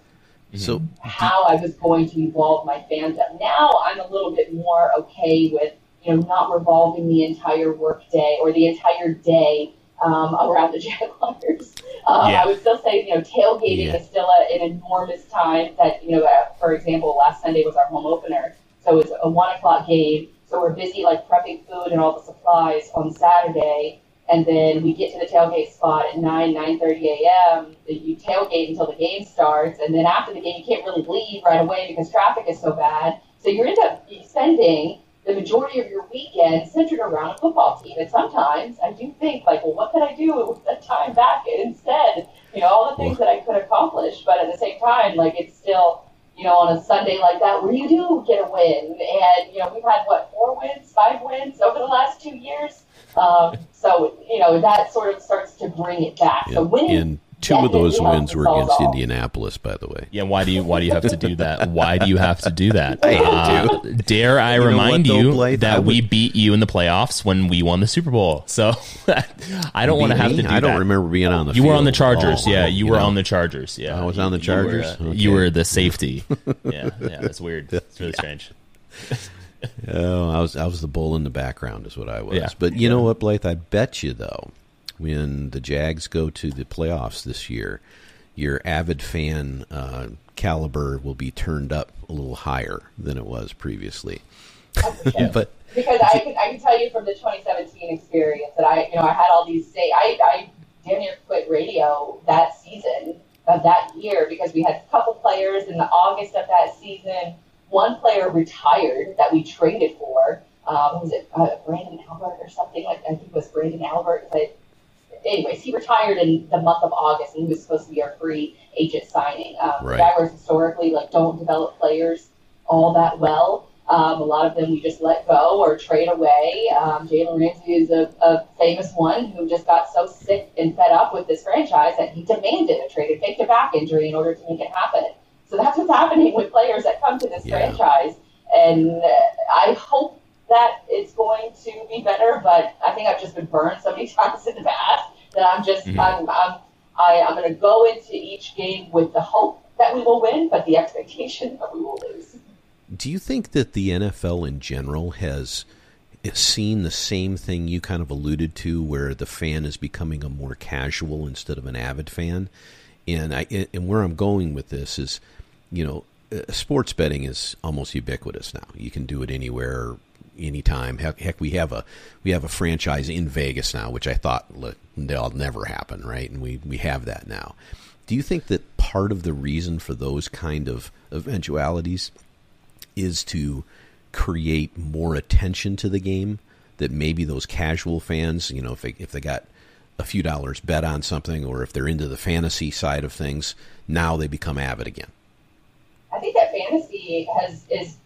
so how I was going to evolve my fandom. Now I'm a little bit more okay with you know not revolving the entire workday or the entire day um, around the Jaguars. Uh, yeah. I would still say you know tailgating yeah. is still a, an enormous time. That you know, uh, for example, last Sunday was our home opener, so it was a one o'clock game so we're busy like prepping food and all the supplies on Saturday. and then we get to the tailgate spot at 9, 9.30 a.m. You tailgate until the game starts, and then after the game, you can't really leave right away because traffic is so bad. So you end up spending the majority of your weekend centered around a football team. And sometimes I do think, like, well, what could I do with that time back instead? You know, all the things that I could accomplish. But at the same time, like, it's still, you know, on a Sunday like that where you do get a win. And, you know, we've had, what, four wins, five wins over the last two years? Um, so, you know, that sort of starts to bring it back. Yeah. So winning. Two of those wins were against Indianapolis, by the way. Yeah, why do you why do you have to do that? Why do you have to do that? I Uh, dare I You remind what, you Blythe? that we would- beat you in the playoffs when we won the Super Bowl. So I don't want to have to do I don't that. remember being on the You were on the Chargers, all. yeah. You, were know. on the Chargers, yeah. I was on the You were, Chargers? uh, Okay. You were the safety. yeah, yeah. That's weird. It's really strange. Oh, I was I was the bull in the background, is what I was. Yeah. But you know what, Blythe? I bet you though, when the Jags go to the playoffs this year, your avid fan uh, caliber will be turned up a little higher than it was previously. But because I can, I can tell you from the 2017 experience that I, you know, I had all these say, I, I damn near quit radio that season of that year because we had a couple players in the August of that season. One player retired that we traded for. Um, was it uh, Branden Albert or something like? I think it was Branden Albert. But anyways, he retired in the month of August, and he was supposed to be our free agent signing. Um, Right. Jaguars historically like don't develop players all that well. Um, a lot of them we just let go or trade away. Um, Jalen Ramsey is a, a famous one who just got so sick and fed up with this franchise that he demanded a trade and faked a back injury in order to make it happen. So that's what's happening with players that come to this Yeah. franchise. And uh, I hope that it's going to be better, but I think I've just been burned so many times in the past that I'm just, Mhm. I'm, I'm, I, I'm going to go into each game with the hope that we will win, but the expectation that we will lose. do you think that the NFL in general has seen the same thing you kind of alluded to, where the fan is becoming a more casual instead of an avid fan? And I and where I'm going with this is, you know, uh, sports betting is almost ubiquitous now. You can do it anywhere, anytime. Heck, heck, we have a we have a franchise in Vegas now, which I thought l- they'll never happen, right? And we we have that now. Do you think that part of the reason for those kind of eventualities is to create more attention to the game? That maybe those casual fans, you know, if they if they got a few dollars bet on something, or if they're into the fantasy side of things, now they become avid again. I think that fantasy has is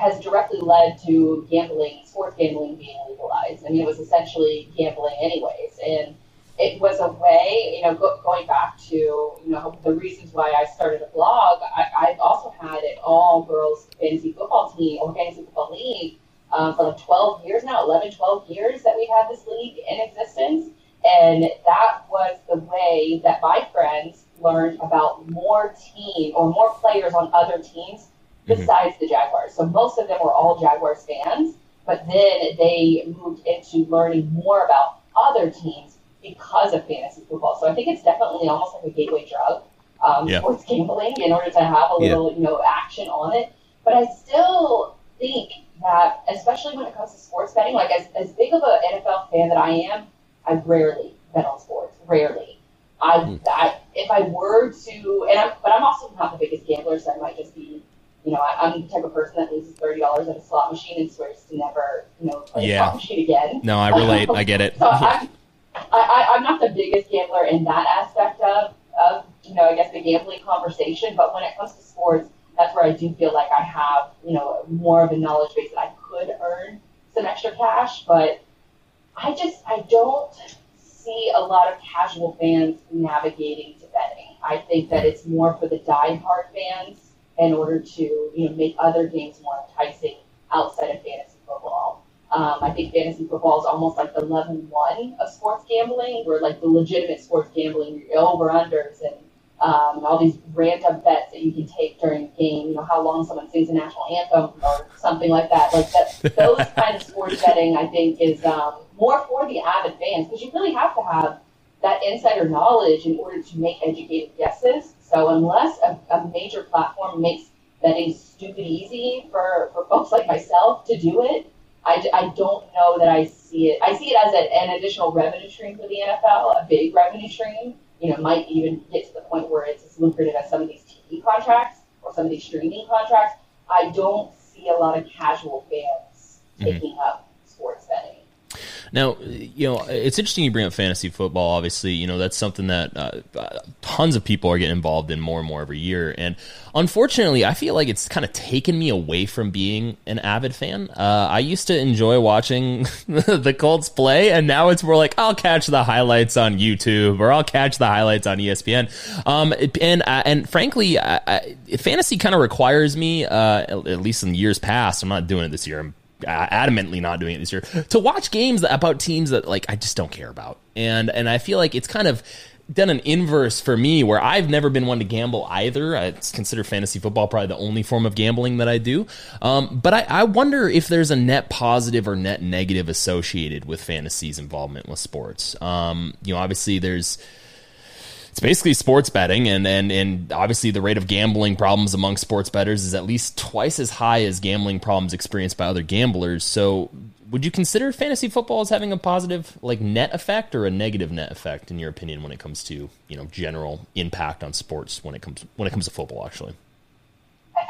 has directly led to gambling, sports gambling being legalized. I mean, it was essentially gambling anyways, and it was a way, you know, go, going back to you know the reasons why I started a blog. I, I've also had an all girls fantasy football team or fantasy football league um, for like 12 years now, 11, 12 years that we've had this league in existence. And that was the way that my friends learned about more team or more players on other teams besides the Jaguars. So most of them were all Jaguars fans, but then they moved into learning more about other teams because of fantasy football. So I think it's definitely almost like a gateway drug, um, Yeah. sports gambling, in order to have a Yeah. little, you know, action on it. But I still think that, especially when it comes to sports betting, like as, as big of an NFL fan that I am, I rarely bet on sports. Rarely. I, I if I were to, and I'm, but I'm also not the biggest gambler, so I might just be, you know, I, I'm the type of person that loses thirty dollars at a slot machine and swears to never, you know, play Yeah. a slot machine again. No, I relate. I get it. So I'm, I, I, I'm not the biggest gambler in that aspect of, of, you know, I guess the gambling conversation. But when it comes to sports, that's where I do feel like I have, you know, more of a knowledge base that I could earn some extra cash. But I just, I don't see a lot of casual fans navigating to betting. I think that it's more for the die-hard fans in order to, you know, make other games more enticing outside of fantasy football. Um, I think fantasy football is almost like the level one of sports gambling, where like the legitimate sports gambling, your over-unders and um, all these random bets that you can take during the game, you know, how long someone sings the national anthem or something like that. Like that, those kind of sports betting, I think, is um, more for the avid fans because you really have to have that insider knowledge in order to make educated guesses. So unless a, a major platform makes betting stupid easy for, for folks like myself to do it, I, I don't know that I see it. I see it as a, an additional revenue stream for the NFL, a big revenue stream. You know, might even get to the point where it's as lucrative as some of these TV contracts or some of these streaming contracts. I don't see a lot of casual fans mm-hmm. taking up sports betting. Now, you know, it's interesting you bring up fantasy football. Obviously, you know that's something that uh, tons of people are getting involved in more and more every year. And unfortunately, I feel like it's kind of taken me away from being an avid fan. Uh, I used to enjoy watching the Colts play, and now it's more like I'll catch the highlights on YouTube or I'll catch the highlights on ESPN. Um, and uh, and frankly, I, I, fantasy kind of requires me, uh, at least in years past. I'm not doing it this year. I'm adamantly not doing it this year to watch games about teams that like I just don't care about. And and I feel like it's kind of done an inverse for me where I've never been one to gamble either. I consider fantasy football probably the only form of gambling that I do. Um, but I, I, wonder if there's a net positive or net negative associated with fantasy's involvement with sports. Um, you know, obviously there's it's basically sports betting, and, and and obviously the rate of gambling problems among sports bettors is at least twice as high as gambling problems experienced by other gamblers. So, would you consider fantasy football as having a positive like net effect or a negative net effect in your opinion when it comes to you know general impact on sports when it comes when it comes to football? Actually,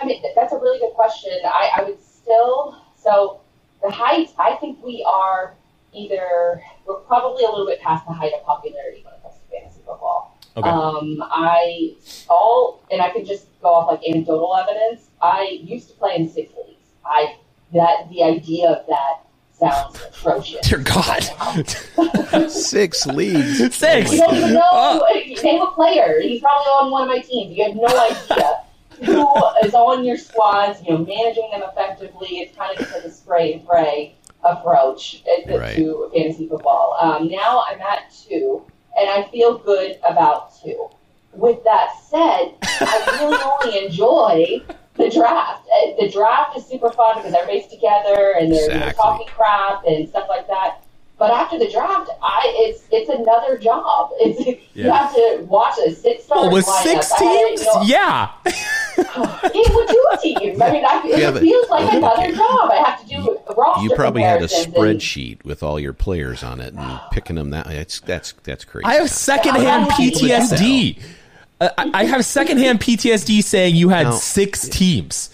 I mean that's a really good question. I, I would still so the height. I think we are either we're probably a little bit past the height of popularity when it comes to fantasy football. Okay. Um, I all, and I could just go off like anecdotal evidence. I used to play in six leagues. I that the idea of that sounds atrocious. Dear God, six leagues. Six. You don't even know. Oh. Name a player. He's probably on one of my teams. You have no idea who is on your squads. You know, managing them effectively. It's kind of just like a spray and pray approach uh, right. to fantasy football. Um, now I'm at two and I feel good about two. With that said, I really only enjoy the draft. Uh, the draft is super fun because everybody's together and they're exactly. know, talking crap and stuff like that. But after the draft, I it's it's another job. It's yeah. you have to watch a six star. Well, with six teams, you know, yeah. it would do a team. I mean, I, it yeah, feels like another okay. job. I have to do a roster. You probably had a spreadsheet and, with all your players on it and picking them. That that's that's that's crazy. I have secondhand PTSD. Uh, I have secondhand PTSD saying you had now, six teams.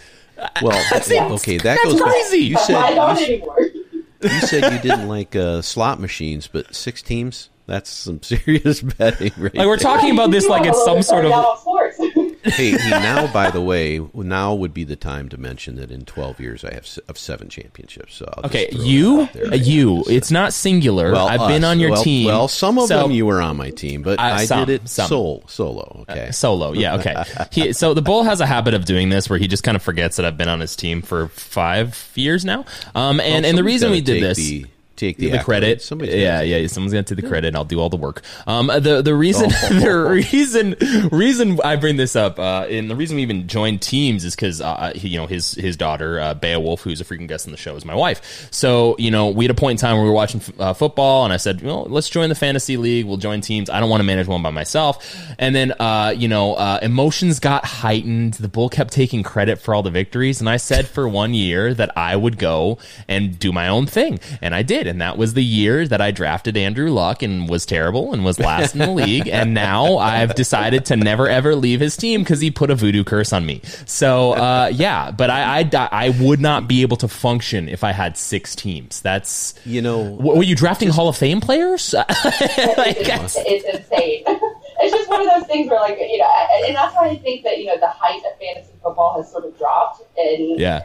Well, okay, that that's goes crazy. You said you, you said you didn't like uh, slot machines, but six teams? That's some serious betting, right? Like we're talking about this like it's some sort of. hey, he now, by the way, now would be the time to mention that in 12 years I have of seven championships. So okay, you, you, it's not singular. Well, I've us. been on your well, team. Well, some of so, them you were on my team, but uh, I some, did it solo. Solo, okay, uh, solo. Yeah, okay. he, so the bull has a habit of doing this where he just kind of forgets that I've been on his team for five years now. Um, and well, and the reason we did this. The, take the, the credit. Somebody's yeah, yeah, someone's gonna take the credit, and I'll do all the work. Um, the the reason oh. the reason reason I bring this up, uh, and the reason we even joined teams is because uh, you know his his daughter uh, Beowulf, who's a freaking guest on the show, is my wife. So you know we had a point in time where we were watching uh, football, and I said, well, let's join the fantasy league. We'll join teams. I don't want to manage one by myself. And then uh, you know uh, emotions got heightened. The bull kept taking credit for all the victories, and I said for one year that I would go and do my own thing, and I did and that was the year that I drafted Andrew Luck and was terrible and was last in the league. And now I've decided to never ever leave his team because he put a voodoo curse on me. So uh, yeah, but I, I, I would not be able to function if I had six teams. That's you know, were you drafting Hall of Fame players? like, it's, it's insane. it's just one of those things where, like, you know, and that's why I think that you know the height of fantasy football has sort of dropped, and yeah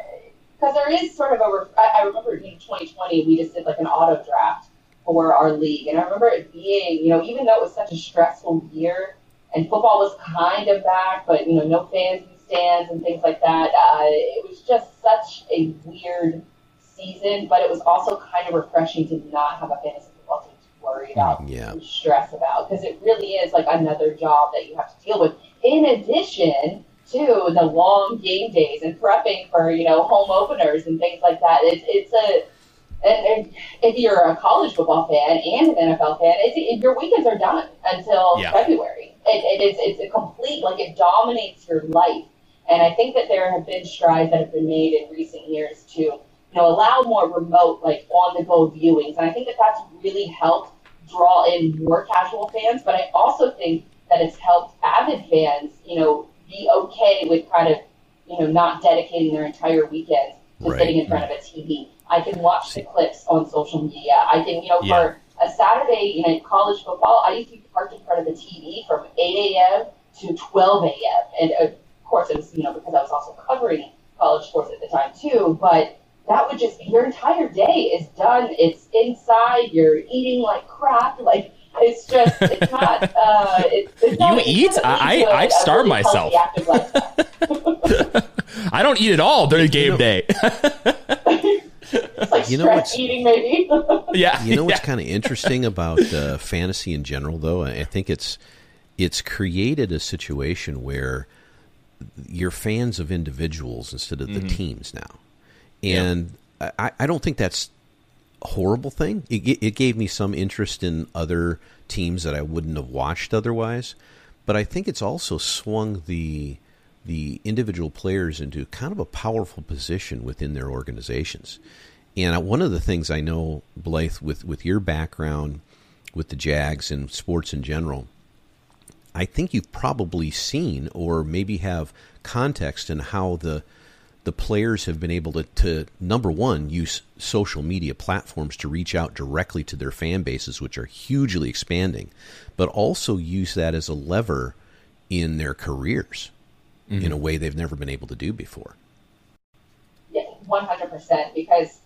because there is sort of a. I, I remember in 2020 we just did like an auto draft for our league, and I remember it being, you know, even though it was such a stressful year and football was kind of back, but you know, no fans in stands and things like that. Uh, it was just such a weird season, but it was also kind of refreshing to not have a fantasy football team to worry about yeah. stress about because it really is like another job that you have to deal with. In addition to the long game days and prepping for you know home openers and things like that. It's it's a and, and if you're a college football fan and an NFL fan, it's, it, your weekends are done until yeah. February. It, it is it's a complete like it dominates your life. And I think that there have been strides that have been made in recent years to you know, allow more remote, like on the go viewings. And I think that that's really helped draw in more casual fans. But I also think that it's helped avid fans, you know, be okay with kind of, you know, not dedicating their entire weekend to Right. sitting in front of a TV. I can watch the clips on social media. I can, you know, Yeah. for a Saturday, you know, college football, I used to be parked in front of the TV from 8 a.m. to 12 a.m. And of course, it was, you know, because I was also covering college sports at the time too. But that would just your entire day is done. It's inside. You're eating like crap. Like it's just, it's not. Uh, it's, it's not, You it's eat? not I- leading to starve really myself. I don't eat at all during game day. It's like You know what's- eating, maybe. yeah. You know what's yeah. kind of interesting about uh, fantasy in general, though. I I think it's it's created a situation where you're fans of individuals instead of Mm-hmm. the teams now, and I, I don't think that's a horrible thing. It, it gave me some interest in other teams that I wouldn't have watched otherwise, but I think it's also swung the the individual players into kind of a powerful position within their organizations. And one of the things I know, Blythe, with, with your background with the Jags and sports in general, I think you've probably seen or maybe have context in how the the players have been able to, to number one use social media platforms to reach out directly to their fan bases, which are hugely expanding, but also use that as a lever in their careers in a mm-hmm. way they've never been able to do before. Yeah, one hundred percent. Because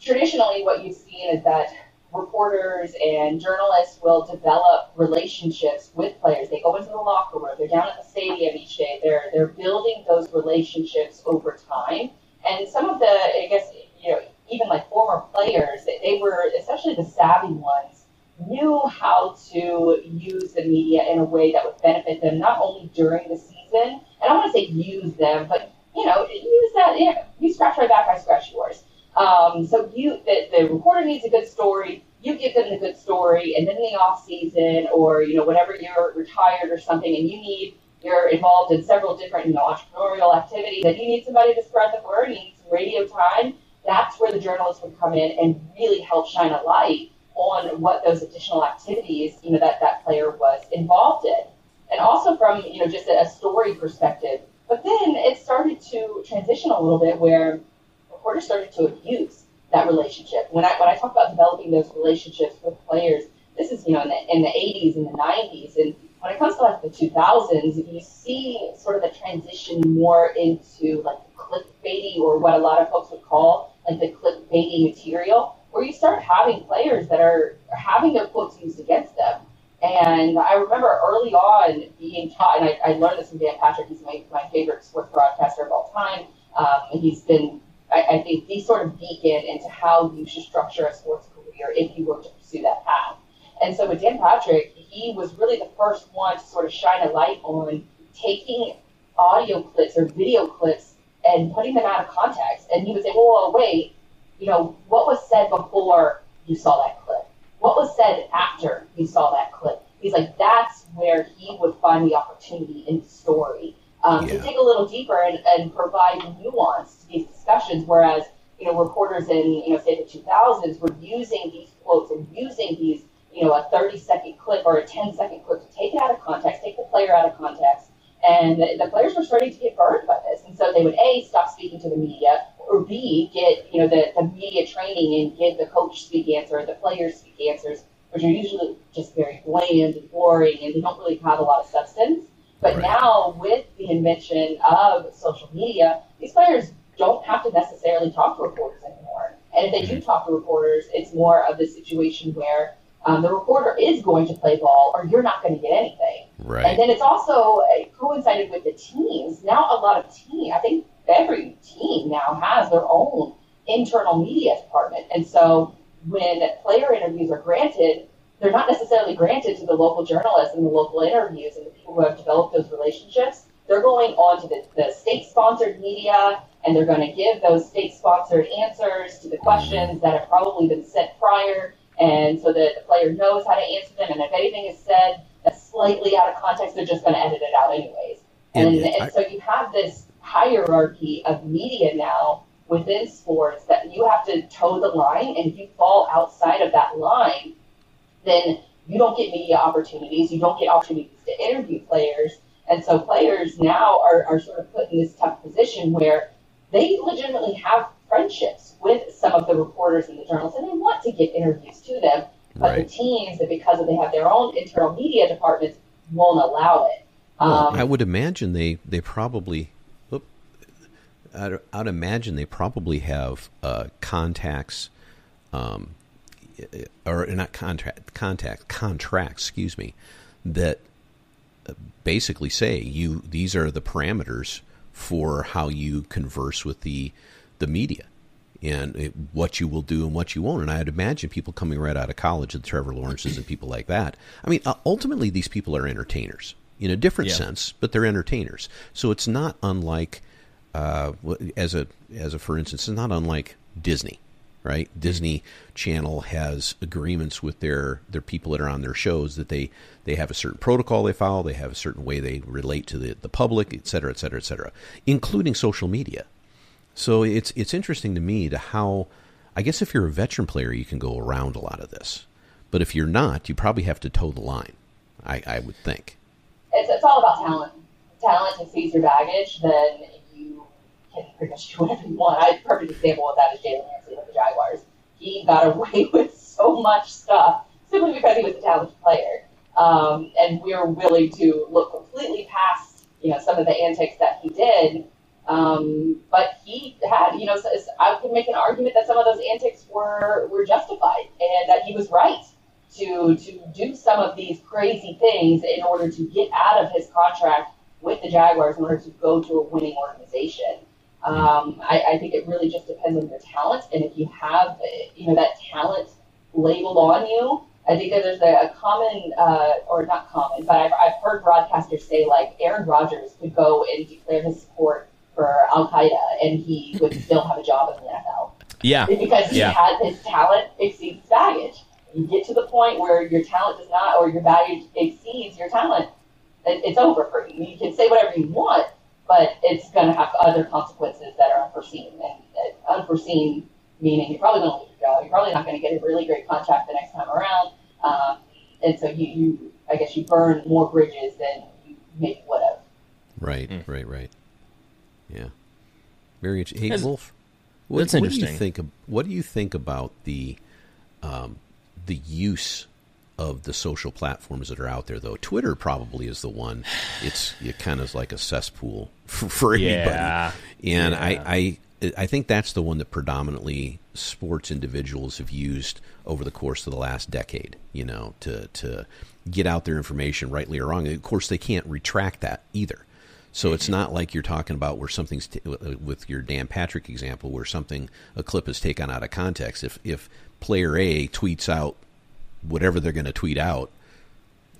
traditionally, what you've seen is that reporters and journalists will develop relationships with players. They go into the locker room. They're down at the stadium each day. They're they're building those relationships over time. And some of the, I guess, you know, even like former players, they, were especially the savvy ones knew how to use the media in a way that would benefit them not only during the season. And I want to say use them, but you know, use that. Yeah, you scratch my back, I scratch yours. Um, so you, the, the reporter needs a good story. You give them the good story, and then in the off season, or you know, whenever you're retired or something, and you need you're involved in several different you know entrepreneurial activities, and you need somebody to spread the word, you need some radio time. That's where the journalist would come in and really help shine a light on what those additional activities you know that that player was involved in, and also from you know just a, a story perspective. But then it started to transition a little bit where started to abuse that relationship. When I when I talk about developing those relationships with players, this is you know in the in the 80s and the 90s, and when it comes to like the 2000s, you see sort of the transition more into like clickbaity or what a lot of folks would call like the clickbaity material, where you start having players that are having their quotes used against them. And I remember early on being taught, and I, I learned this from Dan Patrick. He's my, my favorite sports broadcaster of all time. Um, and he's been, I, I think, the sort of beacon into how you should structure a sports career if you were to pursue that path. And so with Dan Patrick, he was really the first one to sort of shine a light on taking audio clips or video clips and putting them out of context. And he would say, well, wait, you know, what was said before you saw that clip? What was said after you saw that clip? He's like, that's where he would find the opportunity in the story um, Yeah. to dig a little deeper and, and provide nuance these discussions. Whereas, you know, reporters in, you know, say the 2000s were using these quotes and using these, you know, a 30 second clip or a 10 second clip to take it out of context, take the player out of context. And the players were starting to get burned by this. And so they would A, stop speaking to the media, or B, get, you know, the, the media training and give the coach speak answer, the players speak answers, which are usually just very bland and boring and they don't really have a lot of substance. But Right. now with the invention of social media, these players don't have to necessarily talk to reporters anymore. And if they do talk to reporters, it's more of the situation where um, the reporter is going to play ball or you're not going to get anything. Right. And then it's also uh, coincided with the teams. Now a lot of team, I think every team now has their own internal media department. And so when player interviews are granted, they're not necessarily granted to the local journalists and the local interviews and the people who have developed those relationships. They're going on to the, the state-sponsored media and they're going to give those state-sponsored answers to the mm-hmm. questions that have probably been sent prior and so that the player knows how to answer them. And if anything is said that's slightly out of context, they're just going to edit it out anyways. And, And and, so you have this hierarchy of media now within sports that you have to toe the line, and if you fall outside of that line, then you don't get media opportunities, you don't get opportunities to interview players. And so players now are, are sort of put in this tough position where they legitimately have friendships with some of the reporters and the journalists, and they want to get interviews to them. But Right. the teams, that because of they have their own internal media departments, won't allow it. Well, Um, I would imagine they they probably. I'd, I'd imagine they probably have uh, contacts, um, or not contract contact contracts. Excuse me, that basically say you these are the parameters for how you converse with the the media and it, what you will do and what you won't. And I'd imagine people coming right out of college, the Trevor Lawrences and people like that. I mean, uh, ultimately, these people are entertainers in a different Yeah. sense, but they're entertainers. So it's not unlike, uh, as a as a for instance, it's not unlike Disney. Right, Disney Channel has agreements with their their people that are on their shows that they they have a certain protocol they follow, they have a certain way they relate to the the public, et cetera, et cetera, et cetera, including social media. So it's it's interesting to me to how I guess if you're a veteran player, you can go around a lot of this, but if you're not, you probably have to toe the line. I, I would think. it's, it's all about talent. Talent exceeds your baggage, then can pretty much do whatever you want. I perfect example of that is Jalen Ramsey with the Jaguars. He got away with so much stuff simply because he was a talented player, um, and we were willing to look completely past you know some of the antics that he did. Um, but he had, you know, so- I could make an argument that some of those antics were were justified and that he was right to to do some of these crazy things in order to get out of his contract with the Jaguars in order to go to a winning organization. Um, I, I think it really just depends on your talent, and if you have you know that talent labeled on you, I think that there's a, a common uh, or not common, but I've, I've heard broadcasters say like Aaron Rodgers could go and declare his support for Al Qaeda, and he would still have a job in the NFL Yeah. because he Yeah. has his talent exceeds baggage. You get to the point where your talent does not, or your baggage exceeds your talent, it, it's over for you. You can say whatever you want, but it's going to have other consequences that are unforeseen. And uh, unforeseen meaning you're probably going to lose your job. You're probably not going to get a really great contract the next time around. Um, and so you, you, I guess, you burn more bridges than you maybe would have. Right, right, right. Yeah. Very interesting. Hey, That's- Wolf. What, that's what do you think? Of, what do you think about the um, the use of the social platforms that are out there? Though Twitter probably is the one. It's it kind of like a cesspool for, for anybody. Yeah. And Yeah. I, I I think that's the one that predominantly sports individuals have used over the course of the last decade. You know, to to get out their information, rightly or wrong. Of course, they can't retract that either. So it's mm-hmm. not like you're talking about where something's t- with your Dan Patrick example, where something a clip is taken out of context. If if player A tweets out whatever they're going to tweet out,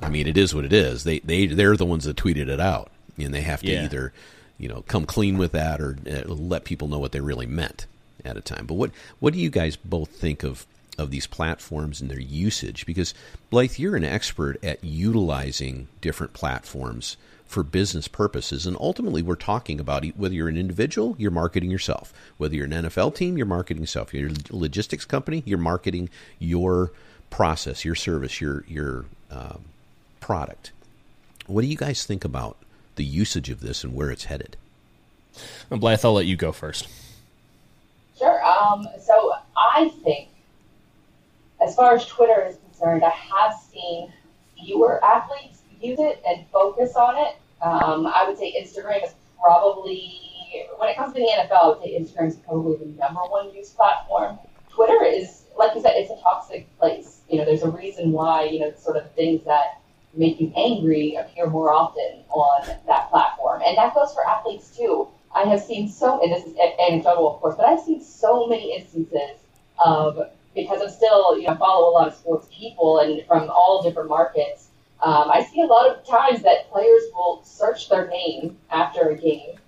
I mean, it is what it is. They they they're the ones that tweeted it out, and they have to Yeah. either you know come clean with that or uh, let people know what they really meant at a time. But what what do you guys both think of of these platforms and their usage? Because Blythe, you're an expert at utilizing different platforms for business purposes, and ultimately, we're talking about whether you're an individual, you're marketing yourself. Whether you're an NFL team, you're marketing yourself. You're a logistics company, you're marketing your process, your service, your your um, product. What do you guys think about the usage of this and where it's headed? Blythe, I'll let you go first. Sure. Um, so I think, as far as Twitter is concerned, I have seen fewer athletes use it and focus on it. Um, I would say Instagram is probably, when it comes to the NFL, I would say Instagram is probably the number one used platform. Twitter is, like you said, it's a toxic place. You know, there's a reason why, you know, sort of things that make you angry appear more often on that platform. And that goes for athletes too. I have seen so, and this is anecdotal, of course, but I've seen so many instances of, because I'm still, you know, follow a lot of sports people and from all different markets. Um, I see a lot of times that players will search their name after a game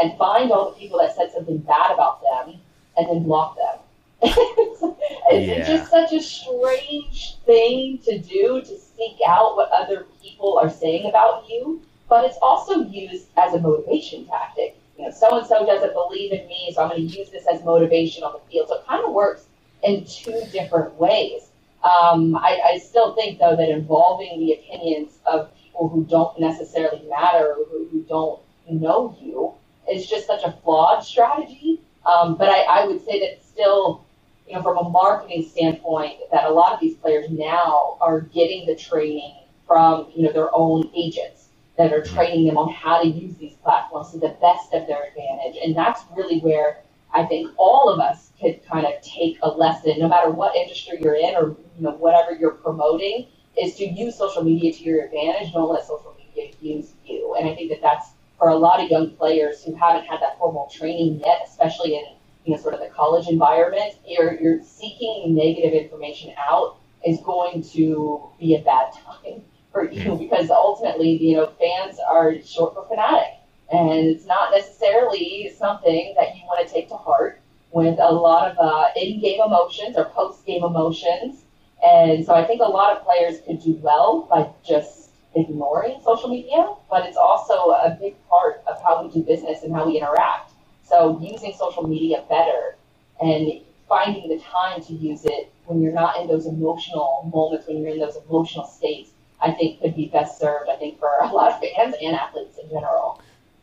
and find all the people that said something bad about them and then block them. it's Yeah. just such a strange thing to do to seek out what other people are saying about you, but it's also used as a motivation tactic. you know, so and so doesn't believe in me, so I'm going to use this as motivation on the field. So it kind of works in two different ways. Um, I, I, still think, though, that involving the opinions of people who don't necessarily matter, or who, who don't know you, is just such a flawed strategy. Um, but I, I, would say that still, you know, from a marketing standpoint, that a lot of these players now are getting the training from, you know, their own agents that are training them on how to use these platforms to the best of their advantage. And that's really where I think all of us could kind of take a lesson, no matter what industry you're in or you know whatever you're promoting, is to use social media to your advantage. Don't let social media use you. And I think that that's for a lot of young players who haven't had that formal training yet, especially in you know sort of the college environment. You're you're seeking negative information out is going to be a bad time for you mm-hmm. because ultimately, you know, fans are short for fanatic. And it's not necessarily something that you want to take to heart with a lot of uh, in-game emotions or post-game emotions. And so I think a lot of players could do well by just ignoring social media, but it's also a big part of how we do business and how we interact. So using social media better and finding the time to use it when you're not in those emotional moments, when you're in those emotional states, I think could be best served, I think, for a lot of fans and athletes in general.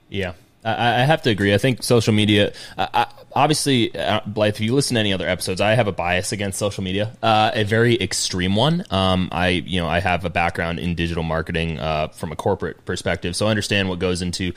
Yeah. I, have to agree. I think social media, I, obviously, uh, Blythe, if you listen to any other episodes, I have a bias against social media, uh, a very extreme one. Um, I, you know, I have a background in digital marketing uh, from a corporate perspective, so I understand what goes into,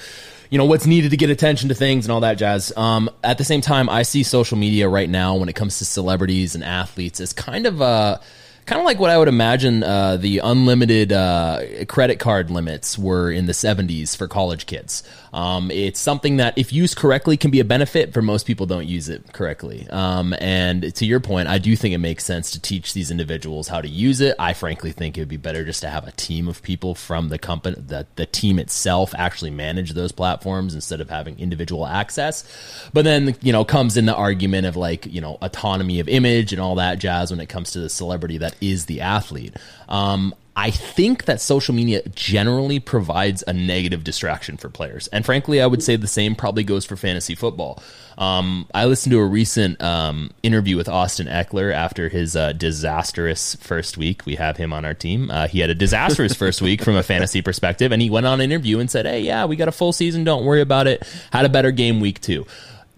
you know, what's needed to get attention to things and all that jazz. Um, at the same time, I see social media right now when it comes to celebrities and athletes as kind of a kind of like what I would imagine uh, the unlimited uh, credit card limits were in the 70s for college kids. Um, it's something that, if used correctly, can be a benefit. For most people, don't use it correctly. Um, and to your point, I do think it makes sense to teach these individuals how to use it. I frankly think it would be better just to have a team of people from the company, the, the team itself, actually manage those platforms instead of having individual access. But then, you know, comes in the argument of like, you know, autonomy of image and all that jazz when it comes to the celebrity that is the athlete. Um, I think that social media generally provides a negative distraction for players. And frankly, I would say the same probably goes for fantasy football. Um, I listened to a recent um, interview with Austin Ekeler after his uh, disastrous first week. We have him on our team. Uh, he had a disastrous first week from a fantasy perspective, and he went on an interview and said, Hey, yeah, we got a full season. Don't worry about it. Had a better game week two.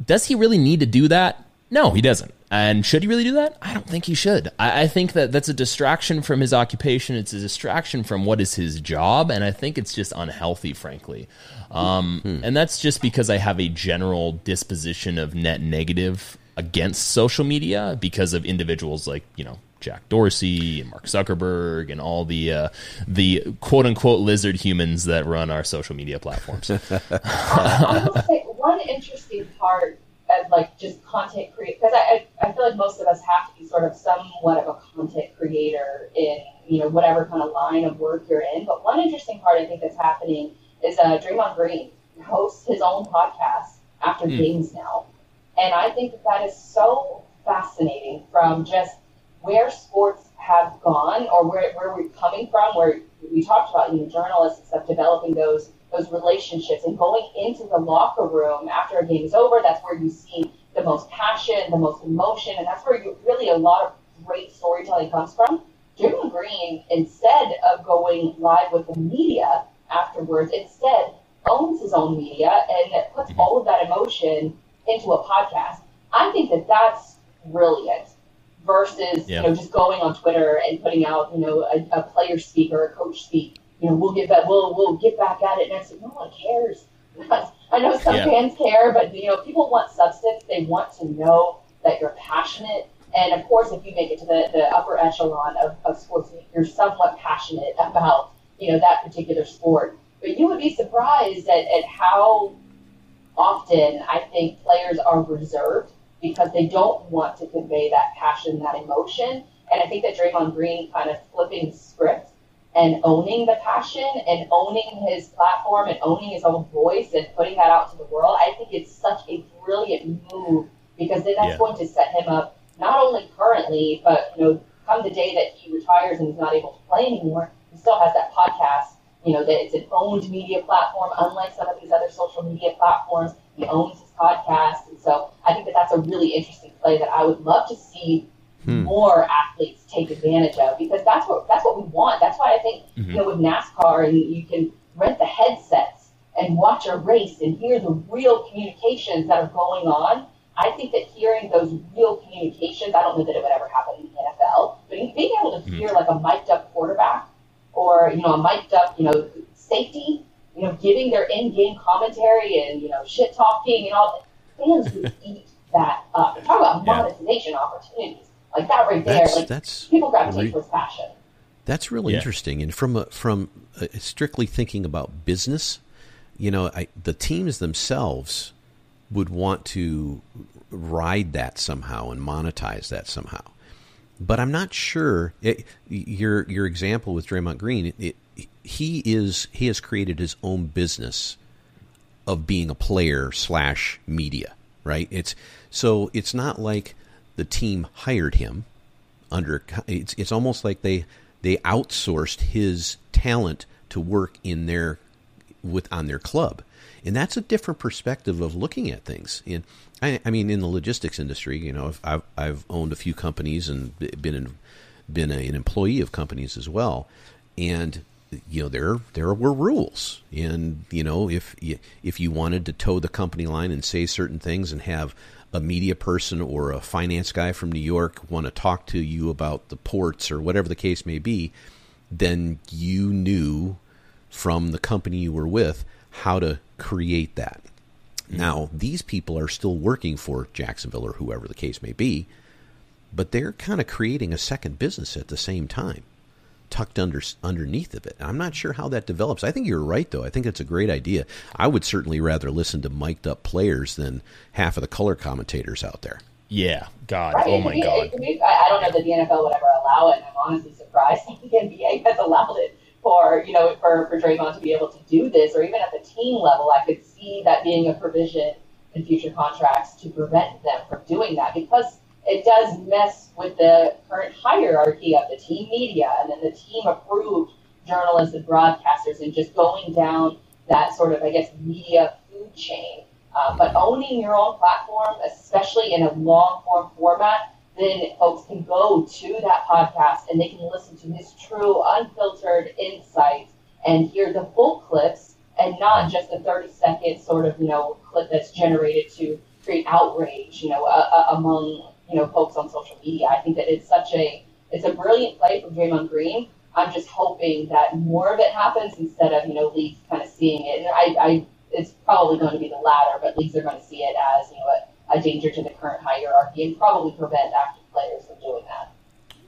Does he really need to do that? No, he doesn't. And should he really do that? I don't think he should. I, I, think that that's a distraction from his occupation. It's a distraction from what is his job, and I think it's just unhealthy, frankly. Um, hmm. And that's just because I have a general disposition of net negative against social media because of individuals like you know Jack Dorsey and Mark Zuckerberg and all the uh, the quote unquote lizard humans that run our social media platforms. I will say one interesting part as like just content create because I, I, feel like most of us have to be sort of somewhat of a content creator in you know whatever kind of line of work you're in. But one interesting part I think that's happening is uh, Draymond Green hosts his own podcast after mm. games now, and I think that that is so fascinating from just where sports have gone or where where we're coming from. Where we talked about you know journalists and stuff developing those those relationships and going into the locker room after a game is over. That's where you see the most passion, the most emotion, and that's where you, really a lot of great storytelling comes from. Jim Green, instead of going live with the media afterwards, instead owns his own media and puts all of that emotion into a podcast. I think that that's brilliant versus yeah. you know just going on Twitter and putting out you know a, a player speak or a coach speak you know, we'll get back, we'll, we'll get back at it next week. No one cares. I know some yeah. fans care, but you know, people want substance. They want to know that you're passionate. And of course, if you make it to the, the upper echelon of, of sports, you're somewhat passionate about, you know, that particular sport. But you would be surprised at, at how often I think players are reserved because they don't want to convey that passion, that emotion. And I think that Draymond Green kind of flipping script and owning the passion and owning his platform and owning his own voice and putting that out to the world, I think it's such a brilliant move because then that's yeah. going to set him up not only currently, but you know, come the day that he retires and he's not able to play anymore, he still has that podcast. You know that it's an owned media platform, unlike some of these other social media platforms. He owns his podcast, and so I think that that's a really interesting play that I would love to see hmm. more athletes take advantage of because that's what that's what we want. That's why I think mm-hmm. you know with NASCAR and you can rent the headsets and watch a race and hear the real communications that are going on. I think that hearing those real communications, I don't know that it would ever happen in the NFL, but being able to mm-hmm. hear like a mic'd up quarterback or you know a mic'd up you know safety, you know giving their in-game commentary and you know shit talking and all, fans would eat that up. Talk about monetization yeah. opportunities like that right there. That's, like, that's people gravitate re- towards passion. That's really yeah. interesting. And from a, from a, strictly thinking about business, you know, I, the teams themselves would want to ride that somehow and monetize that somehow. But I'm not sure. Eh, it, your your example with Draymond Green, it, he is he has created his own business of being a player slash media, right? It's so it's not like the team hired him under it's it's almost like they they outsourced his talent to work in their with on their club. And that's a different perspective of looking at things. And I, I mean in the logistics industry you know I've I've owned a few companies and been in, been a, an employee of companies as well. And you know there there were rules. And you know if you, if you wanted to toe the company line and say certain things and have a media person or a finance guy from New York want to talk to you about the ports or whatever the case may be, then you knew from the company you were with how to create that. Mm-hmm. Now, these people are still working for Jacksonville or whoever the case may be, but they're kind of creating a second business at the same time tucked under underneath of it. I'm not sure how that develops. I think you're right, though. I think it's a great idea. I would certainly rather listen to mic'd up players than half of the color commentators out there. Yeah, God, right. oh my God. I don't know that the NFL would ever allow it, and I'm honestly surprised that the NBA has allowed it for you know for for Draymond to be able to do this, or even at the team level. I could see that being a provision in future contracts to prevent them from doing that because it does mess with the current hierarchy of the team media and then the team approved journalists and broadcasters and just going down that sort of, I guess, media food chain. Uh, but owning your own platform, especially in a long form format, then folks can go to that podcast and they can listen to his true, unfiltered insights and hear the full clips and not just a 30 second sort of, you know, clip that's generated to create outrage, you know, uh, among you know folks on social media. I think that it's such a it's a brilliant play from Draymond Green. I'm just hoping that more of it happens instead of you know leagues kind of seeing it. And I, I it's probably going to be the latter, but leagues are going to see it as you know a, a danger to the current hierarchy and probably prevent active players from doing that.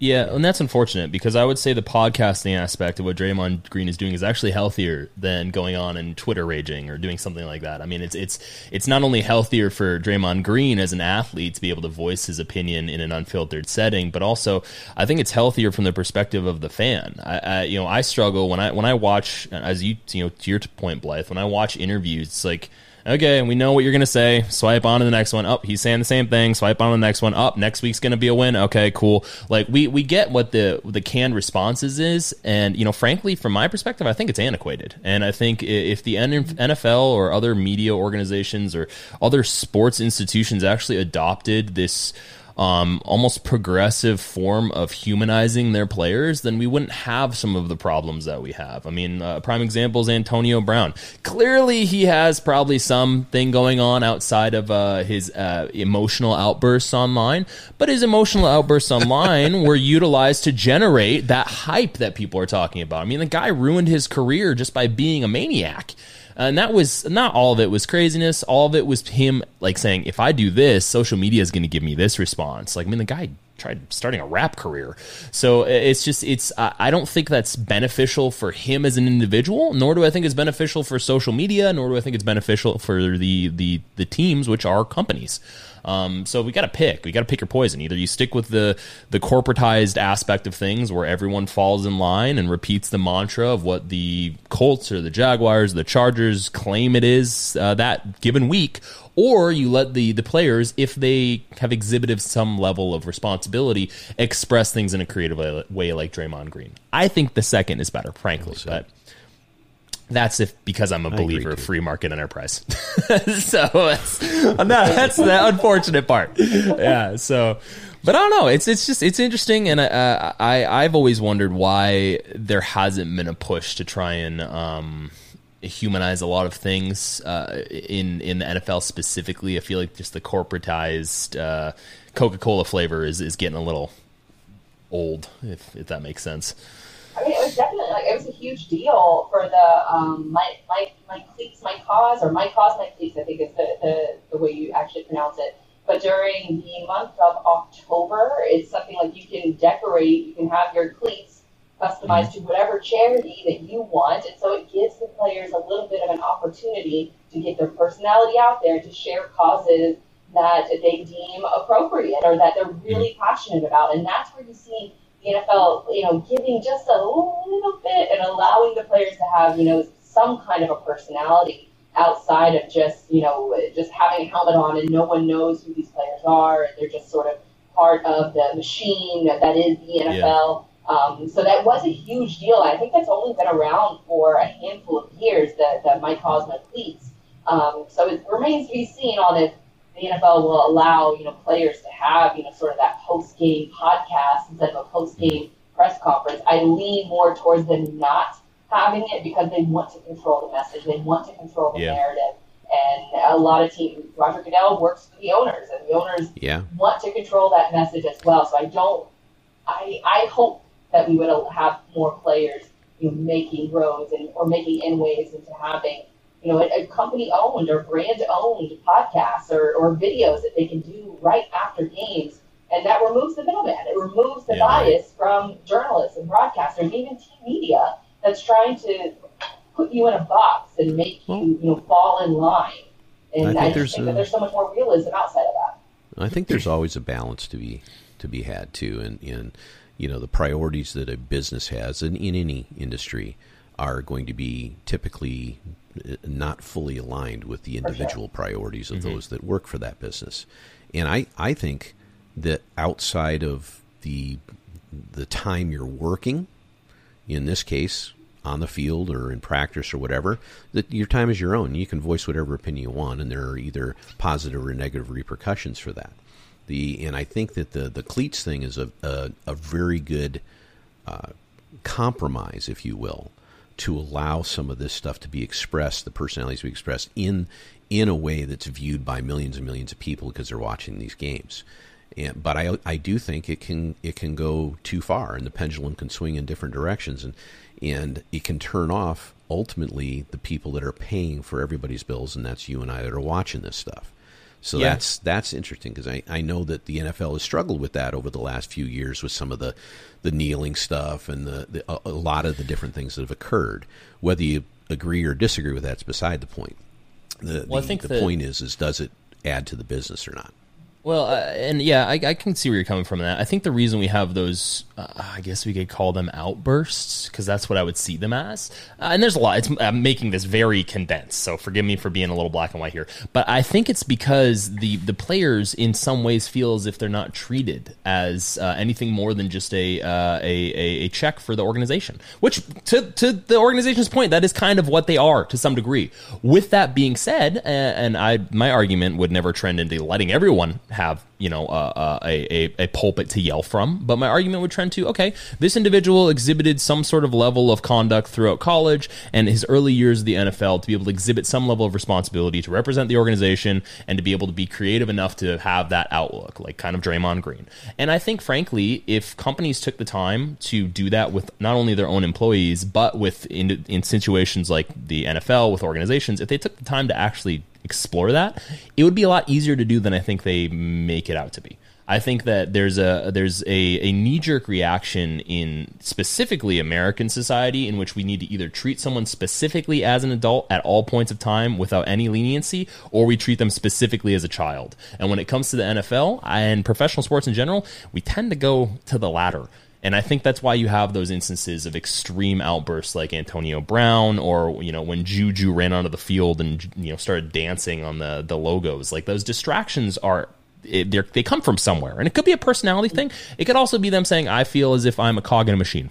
Yeah, and that's unfortunate because I would say the podcasting aspect of what Draymond Green is doing is actually healthier than going on and Twitter raging or doing something like that. I mean, it's it's it's not only healthier for Draymond Green as an athlete to be able to voice his opinion in an unfiltered setting, but also I think it's healthier from the perspective of the fan. I, I you know I struggle when I when I watch as you you know to your point, Blythe, when I watch interviews, it's like okay, and we know what you're going to say. Swipe on to the next one. Up, oh, he's saying the same thing. Swipe on to the next one. Up, oh, next week's going to be a win. Okay, cool. Like we we get what the the canned responses is, and you know, frankly, from my perspective, I think it's antiquated. And I think if the NFL or other media organizations or other sports institutions actually adopted this um, almost progressive form of humanizing their players, then we wouldn't have some of the problems that we have. I mean, uh, prime example is Antonio Brown. Clearly, he has probably something going on outside of uh, his uh, emotional outbursts online, but his emotional outbursts online were utilized to generate that hype that people are talking about. I mean, the guy ruined his career just by being a maniac and that was not all of it was craziness. All of it was him like saying, if I do this, social media is going to give me this response. Like, I mean, the guy tried starting a rap career. So it's just it's I don't think that's beneficial for him as an individual, nor do I think it's beneficial for social media, nor do I think it's beneficial for the the the teams which are companies. Um, so we got to pick. We got to pick your poison. Either you stick with the the corporatized aspect of things, where everyone falls in line and repeats the mantra of what the Colts or the Jaguars, the Chargers claim it is uh, that given week, or you let the the players, if they have exhibited some level of responsibility, express things in a creative way, way like Draymond Green. I think the second is better, frankly, but. That's if because I'm a believer of free market enterprise. so that's, that's the unfortunate part. Yeah. So, but I don't know. It's it's just it's interesting, and I, I I've always wondered why there hasn't been a push to try and um, humanize a lot of things uh, in in the NFL specifically. I feel like just the corporatized uh, Coca Cola flavor is is getting a little old, if if that makes sense. I mean, it was definitely like it was a huge deal for the um, my my my cleats, my cause, or my cause, my cleats. I think is the, the the way you actually pronounce it but during the month of October, it's something like you can decorate, you can have your cleats customized to whatever charity that you want. And so it gives the players a little bit of an opportunity to get their personality out there, to share causes that they deem appropriate or that they're really passionate about. And that's where you see NFL, you know, giving just a little bit and allowing the players to have, you know, some kind of a personality outside of just you know just having a helmet on and no one knows who these players are and they're just sort of part of the machine that is the NFL. Yeah. Um, so that was a huge deal. I think that's only been around for a handful of years. The the My Cause My Cleats. Um, so it remains to be seen on if the NFL will allow you know players to have you know sort of that post game podcast instead of a post game press conference. I lean more towards them not having it because they want to control the message. They want to control the yeah. narrative. And a lot of teams, Roger Goodell works for the owners, and the owners yeah. want to control that message as well. So I don't, I, I hope that we would have more players, you know, making roads and or making inways into having, you know, a, a company owned or brand owned podcasts or, or videos that they can do right after games. And that removes the middleman. It removes the yeah, bias from journalists and broadcasters, even team media that's trying to put you in a box and make well, you, you know, fall in line. And I think, I there's, think a, that there's so much more realism outside of that. I think there's always a balance to be to be had too, and in you know the priorities that a business has, and in any industry, are going to be typically uh, not fully aligned with the individual sure. priorities of mm-hmm. those that work for that business. And I, I think that outside of the the time you're working, in this case, on the field or in practice or whatever, that your time is your own. You can voice whatever opinion you want, and there are either positive or negative repercussions for that. The and I think that the the cleats thing is a a, a very good uh, compromise, if you will, to allow some of this stuff to be expressed, the personalities to be expressed in in a way that's viewed by millions and millions of people because they're watching these games. And, but I I do think it can it can go too far, and the pendulum can swing in different directions, and and it can turn off ultimately the people that are paying for everybody's bills, and that's you and I that are watching this stuff. So yeah. that's that's interesting because I, I know that the NFL has struggled with that over the last few years with some of the the kneeling stuff and the, the a, a lot of the different things that have occurred. Whether you agree or disagree with that's beside the point. The, well, the, I think the, the point is is does it add to the business or not? Well, uh, and yeah, I, I, can see where you're coming from. That I think the reason we have those, uh, I guess we could call them outbursts, because that's what I would see them as. Uh, and there's a lot. It's, I'm making this very condensed, so forgive me for being a little black and white here. But I think it's because the the players, in some ways, feel as if they're not treated as uh, anything more than just a, uh, a, a check for the organization. Which, to to the organization's point, that is kind of what they are to some degree. With that being said, and I my argument would never trend into letting everyone have you know uh, uh, a, a, a pulpit to yell from. But my argument would trend to okay this individual exhibited some sort of level of conduct throughout college and his early years of the NFL to be able to exhibit some level of responsibility to represent the organization and to be able to be creative enough to have that outlook like kind of Draymond Green. And I think frankly if companies took the time to do that with not only their own employees but with in, in situations like the NFL with organizations if they took the time to actually explore that, it would be a lot easier to do than I think they make it out to be. I think that there's a there's a, a knee jerk reaction in specifically American society in which we need to either treat someone specifically as an adult at all points of time without any leniency, or we treat them specifically as a child. And when it comes to the NFL and professional sports in general, we tend to go to the latter. And I think that's why you have those instances of extreme outbursts like Antonio Brown or you know when Juju ran onto the field and you know started dancing on the the logos. Like those distractions are they come from somewhere, and it could be a personality thing. It could also be them saying, "I feel as if I'm a cog in a machine."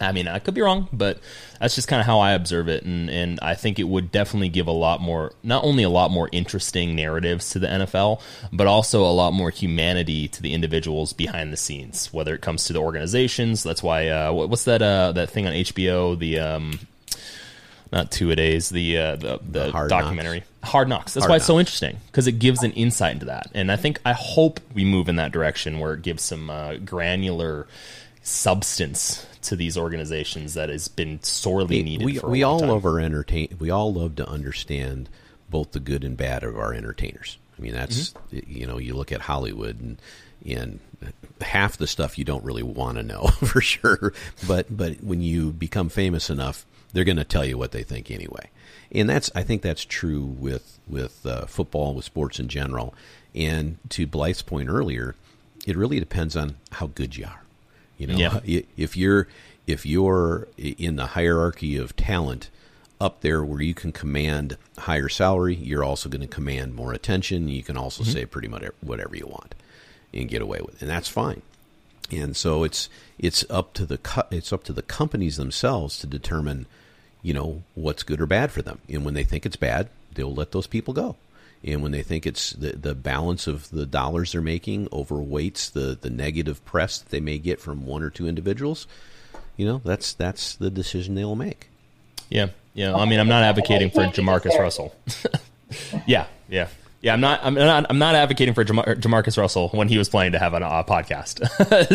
I mean, I could be wrong, but that's just kind of how I observe it, and and I think it would definitely give a lot more, not only a lot more interesting narratives to the NFL, but also a lot more humanity to the individuals behind the scenes. Whether it comes to the organizations, that's why uh, what's that uh, that thing on HBO, the um, not two a days, the uh, the, the, Hard documentary Knocks. Hard Knocks. That's Hard why it's so interesting because it gives an insight into that, and I think I hope we move in that direction where it gives some uh, granular substance to these organizations that has been sorely needed. we we all time. love our entertain. We all love to understand both the good and bad of our entertainers. I mean, that's Mm-hmm. you know, you look at Hollywood and and half the stuff you don't really want to know for sure. But but when you become famous enough, they're going to tell you what they think anyway. And that's I think that's true with with uh, football, with sports in general. And to Blythe's point earlier, it really depends on how good you are. You know, Yeah. if you're if you're in the hierarchy of talent up there where you can command higher salary, you're also going to command more attention. You can also say pretty much whatever you want and get away with, it. and that's fine. And so it's it's up to the co- it's up to the companies themselves to determine, you know, what's good or bad for them. And when they think it's bad, they'll let those people go. And when they think it's the the balance of the dollars they're making overweights the the negative press that they may get from one or two individuals, you know, that's that's the decision they'll make. Yeah, yeah. I mean, I'm not advocating for JaMarcus. Russell. yeah, yeah, yeah. I'm not. I'm not. I'm not advocating for Jamar- JaMarcus Russell when he was playing to have a uh, podcast.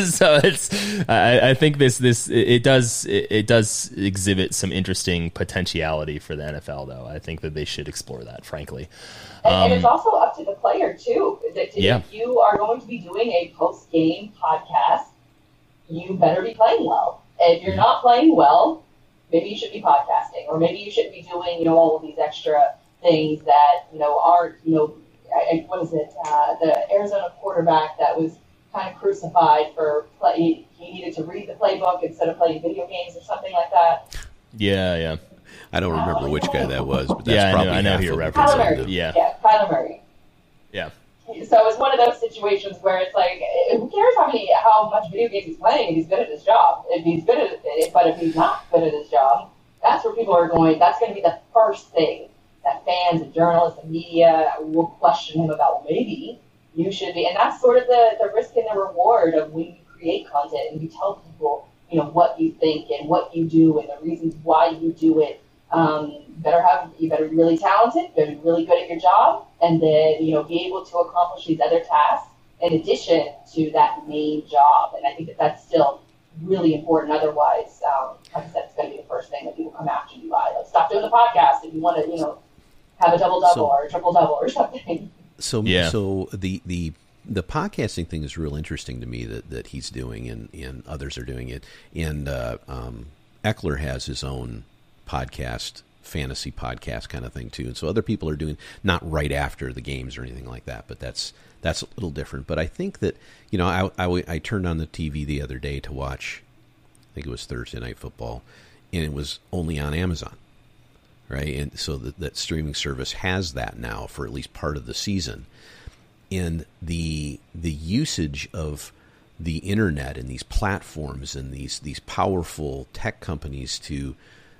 so it's. I, I think this. This it does. It, it does exhibit some interesting potentiality for the NFL, though. I think that they should explore that. Frankly. And, and it's also up to the player too. That Yeah. if you are going to be doing a post game podcast, you better be playing well. And if you're not playing well, maybe you should be podcasting, or maybe you should be doing you know all of these extra things that you know aren't you know I, I- what is it uh, the Arizona quarterback that was kind of crucified for play, he, he needed to read the playbook instead of playing video games or something like that. Yeah, yeah, I don't remember which guy that was, but that's Yeah, I know- probably I know half who you're referencing. Kyler Murray. Yeah. yeah, Kyler Murray. yeah. So it's one of those situations where it's like, who cares how many, how much video games he's playing if he's good at his job? If he's good at it, but if he's not good at his job, that's where people are going. That's going to be the first thing that fans and journalists and media will question him about. Maybe you should be, and that's sort of the the risk and the reward of when you create content and you tell people, you know, what you think and what you do and the reasons why you do it. Um, you better have you better be really talented, better be really good at your job, and then you know be able to accomplish these other tasks in addition to that main job. And I think that that's still really important. Otherwise, um, like I said, it's going to be the first thing that people come after you by. Like, stop doing the podcast if you want to, you know, have a double double So- or a triple double or something. So Yeah. so the the the podcasting thing is real interesting to me that, that he's doing and, and others are doing it. And uh, um, Ekeler has his own podcast, fantasy podcast kind of thing too. And so other people are doing not right after the games or anything like that, but that's that's a little different. But I think that you know I, I, I turned on the TV the other day to watch. I think it was Thursday night football, and it was only on Amazon right? And so that, that streaming service has that now for at least part of the season. And the the usage of the internet and these platforms and these these powerful tech companies to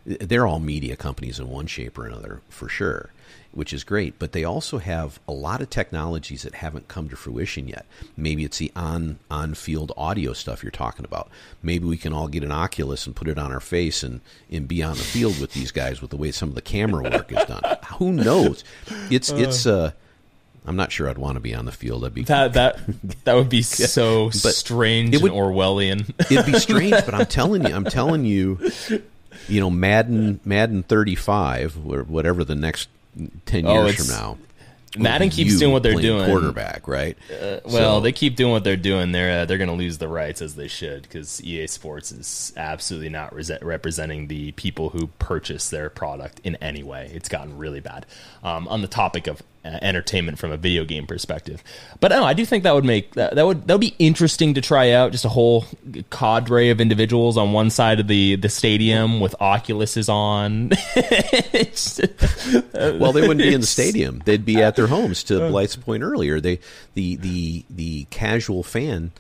they're all media companies in one shape or another for sure which is great but they also have a lot of technologies that haven't come to fruition yet. Maybe it's the on on field audio stuff you're talking about. Maybe we can all get an oculus and put it on our face and and be on the field with these guys with the way some of the camera work is done. Who knows? It's it's uh I'm not sure I'd want to be on the field. I'd be That that that would be so But strange it would- and Orwellian. It'd be strange, but I'm telling you, I'm telling you, you know, Madden, Madden 35, or whatever the next ten Oh, years from now. Madden keeps doing what they're doing. quarterback, right? Well, So- they keep doing what they're doing. They're uh, they're going to lose the rights as they should because EA Sports is absolutely not res- representing the people who purchase their product in any way. It's gotten really bad. Um, on the topic of uh, Uh, entertainment from a video game perspective, but no, I do think that would make that, that would that would be interesting to try out. Just a whole cadre of individuals on one side of the the stadium with Oculuses on. Well, they wouldn't be in the stadium; they'd be at their homes. To uh. Blythe's point earlier, they the the the casual fan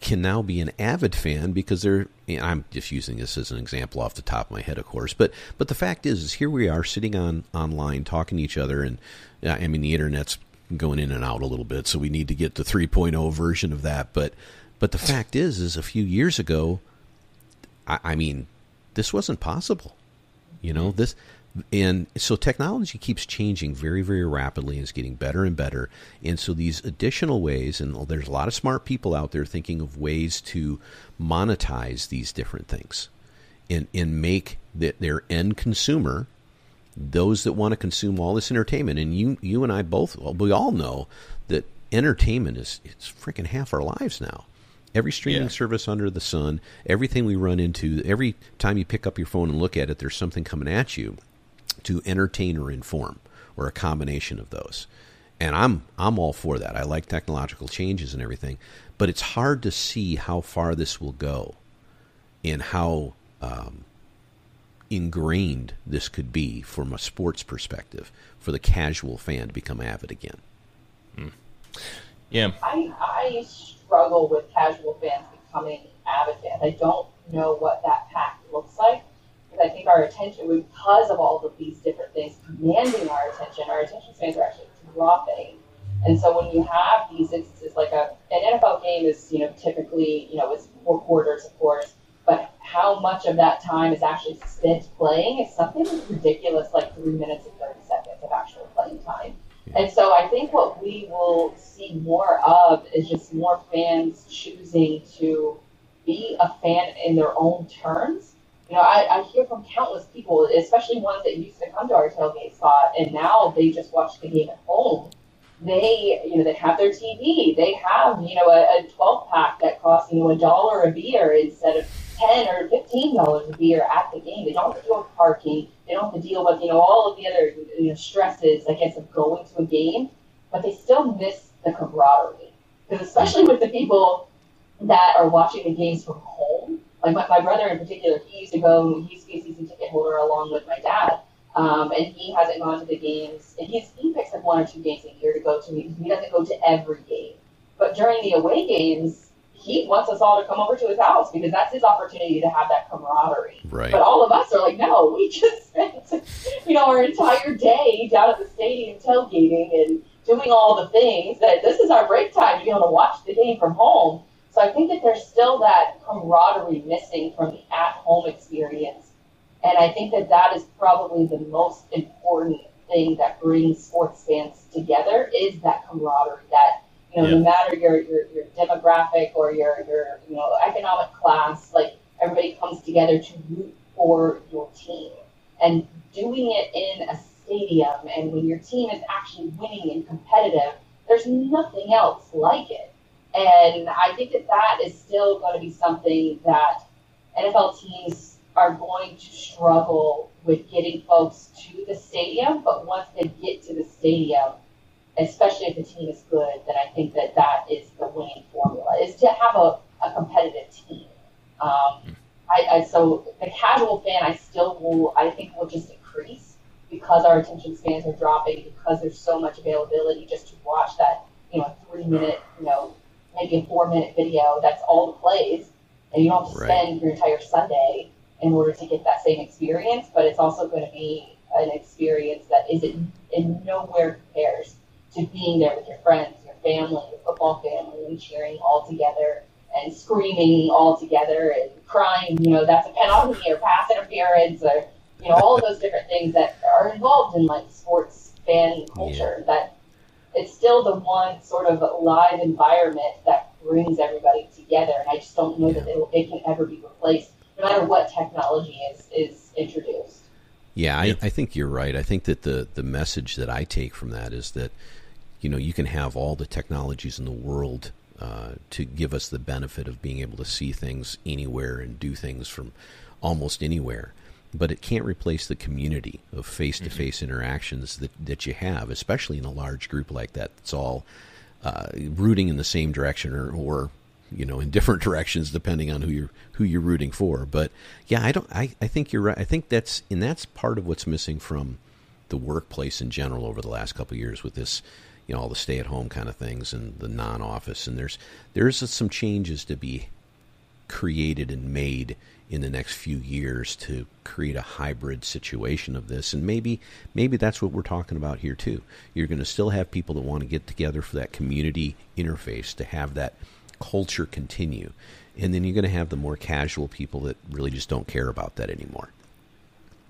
can now be an avid fan because they're I'm just using this as an example off the top of my head of course but but the fact is is here we are sitting on online talking to each other and I mean the internet's going in and out a little bit so we need to get the 3.0 version of that but but the fact is is a few years ago I, I mean this wasn't possible. You know this and so technology keeps changing very very rapidly and is getting better and better. And so these additional ways and there's a lot of smart people out there thinking of ways to monetize these different things and and make the, their end consumer those that want to consume all this entertainment. And you you and I both we all know that entertainment is it's freaking half our lives now. Every streaming yeah. service under the sun everything we run into every time you pick up your phone and look at it there's something coming at you to entertain or inform, or a combination of those. And I'm I'm all for that. I like technological changes and everything, but it's hard to see how far this will go, and how um, ingrained this could be from a sports perspective for the casual fan to become avid again. Hmm. Yeah, I I struggle with casual fans becoming avid fans. I don't know what that path looks like. I think our attention, because of all of these different things commanding our attention, our attention spans are actually dropping. And so when you have these instances, like a, an NFL game is, you know, typically, you know, it's four quarters, of course, but how much of that time is actually spent playing is something ridiculous, like three minutes and 30 seconds of actual playing time. And so I think what we will see more of is just more fans choosing to be a fan in their own terms you know, I, I hear from countless people, especially ones that used to come to our tailgate spot, and now they just watch the game at home. They, you know, they have their TV. They have, you know, a, a 12 pack that costs, you know, a dollar a beer instead of 10 or 15 dollars a beer at the game. They don't have to deal with parking. They don't have to deal with, you know, all of the other, you know, stresses, I guess, of going to a game. But they still miss the camaraderie. Because especially with the people that are watching the games from home, like my, my brother in particular, he used to go, he used to be a season ticket holder along with my dad. Um, and he hasn't gone to the games. And he's, he picks up one or two games a year to go to. Because he doesn't go to every game. But during the away games, he wants us all to come over to his house because that's his opportunity to have that camaraderie. Right. But all of us are like, no, we just spent, you know, our entire day down at the stadium tailgating and doing all the things that this is our break time to be able to watch the game from home. So I think that there's still that camaraderie missing from the at-home experience, and I think that that is probably the most important thing that brings sports fans together is that camaraderie. That you know, yeah. no matter your, your your demographic or your your you know economic class, like everybody comes together to root for your team, and doing it in a stadium, and when your team is actually winning and competitive, there's nothing else like it. And I think that that is still going to be something that NFL teams are going to struggle with getting folks to the stadium. But once they get to the stadium, especially if the team is good, then I think that that is the winning formula, is to have a, a competitive team. Um, I, I, so the casual fan, I still will, I think will just increase because our attention spans are dropping, because there's so much availability just to watch that, you know, three minute, you know, maybe a four minute video that's all the plays, and you don't have to right. spend your entire Sunday in order to get that same experience. But it's also going to be an experience that isn't in nowhere compares to being there with your friends, your family, your football family, and cheering all together and screaming all together and crying. You know, that's a penalty or pass interference or you know all of those different things that are involved in like sports fan culture yeah. that it's still the one sort of live environment that brings everybody together. And I just don't know that it, it can ever be replaced, no matter what technology is is introduced. Yeah, I, I think you're right. I think that the the message that I take from that is that you know you can have all the technologies in the world uh, to give us the benefit of being able to see things anywhere and do things from almost anywhere but it can't replace the community of face to face interactions that, that you have, especially in a large group like that. It's all uh, rooting in the same direction or, or you know in different directions depending on who you're who you're rooting for. But yeah, I don't. I, I think you're right. I think that's and that's part of what's missing from the workplace in general over the last couple of years with this you know all the stay at home kind of things and the non office. And there's there's some changes to be created and made in the next few years to create a hybrid situation of this. And maybe maybe that's what we're talking about here too. You're going to still have people that want to get together for that community interface to have that culture continue. And then you're going to have the more casual people that really just don't care about that anymore.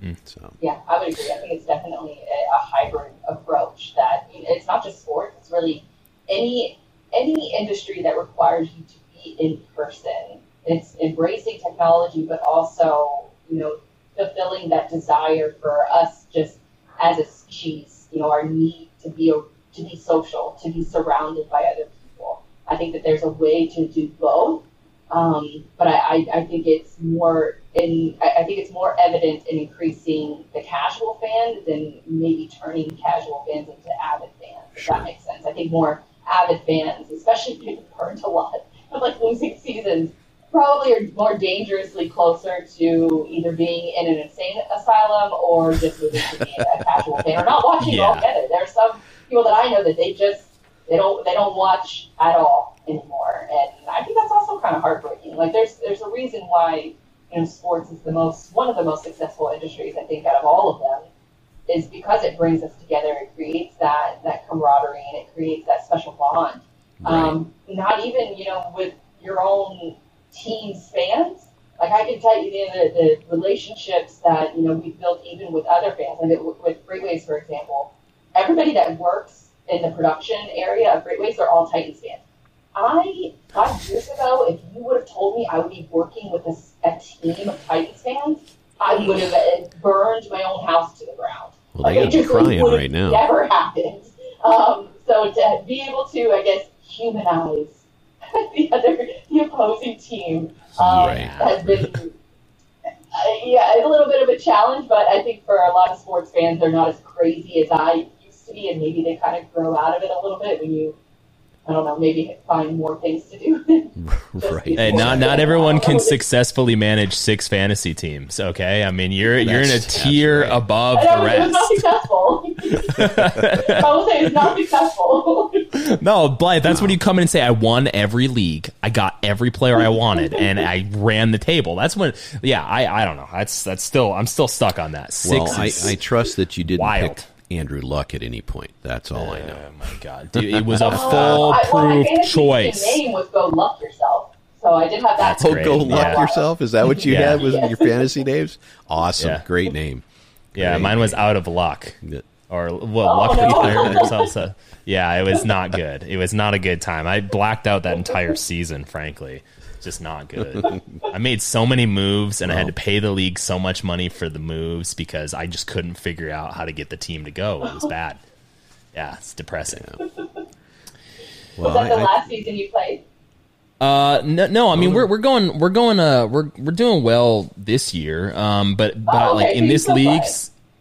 Mm. so. Yeah i would agree. I think it's definitely a, a hybrid approach that it's not just sports it's really any any industry that requires you to be in person it's embracing technology, but also, you know, fulfilling that desire for us just as a species, you know, our need to be a, to be social, to be surrounded by other people. I think that there's a way to do both, um, but I, I, I, think it's more in I think it's more evident in increasing the casual fan than maybe turning casual fans into avid fans. If that makes sense. I think more avid fans, especially if you've burned a lot of like losing seasons, probably are more dangerously closer to either being in an insane asylum or just moving to be a casual fan or not watching yeah. altogether. There are some people that I know that they just they don't they don't watch at all anymore, and I think that's also kind of heartbreaking. Like there's there's a reason why you know sports is the most one of the most successful industries I think out of all of them is because it brings us together. It creates that that camaraderie and it creates that special bond. Right. Um, not even you know with your own team fans. Like I can tell you the, the relationships that you know we've built even with other fans. Like with Freightwaves, for example, everybody that works in the production area of Freightwaves are all Titans fans. I five years ago, if you would have told me I would be working with a, a team of Titans fans, I would have uh, burned my own house to the ground. Well, they like, be crying right now. Never happened. Um, so to be able to, I guess, humanize the other the opposing team um, right. has been uh, yeah a little bit of a challenge. But I think for a lot of sports fans, they're not as crazy as I used to be, and maybe they kind of grow out of it a little bit when you. I don't know, maybe find more things to do. right. Hey, not not everyone can successfully manage six fantasy teams. Okay, I mean you're you're in a tier right. above the rest. Not successful. I will say it's not successful. no, Blythe, that's when you come in and say, I won every league. I got every player I wanted and I ran the table. That's when, yeah, I, I don't know. That's, that's still, I'm still stuck on that. Six well, I, I trust that you didn't wild. pick Andrew Luck at any point. That's all uh, I know. Oh my God. Dude, it was a full proof well, choice. name was Go Luck Yourself. So I did have that. That's oh, Go Luck yeah. Yourself? Is that what you yeah. had was your fantasy names? Awesome. Yeah. Great name. Yeah, mine was Out of Luck. Or, well, oh, Luck no. themselves. Yeah, it was not good. It was not a good time. I blacked out that entire season, frankly. Just not good. I made so many moves and I had to pay the league so much money for the moves because I just couldn't figure out how to get the team to go. It was bad. Yeah, it's depressing. Yeah. Well, was that the I, last season you played? Uh no, no I mean we're we're going we're going uh we're we're doing well this year um but but oh, okay. like in this league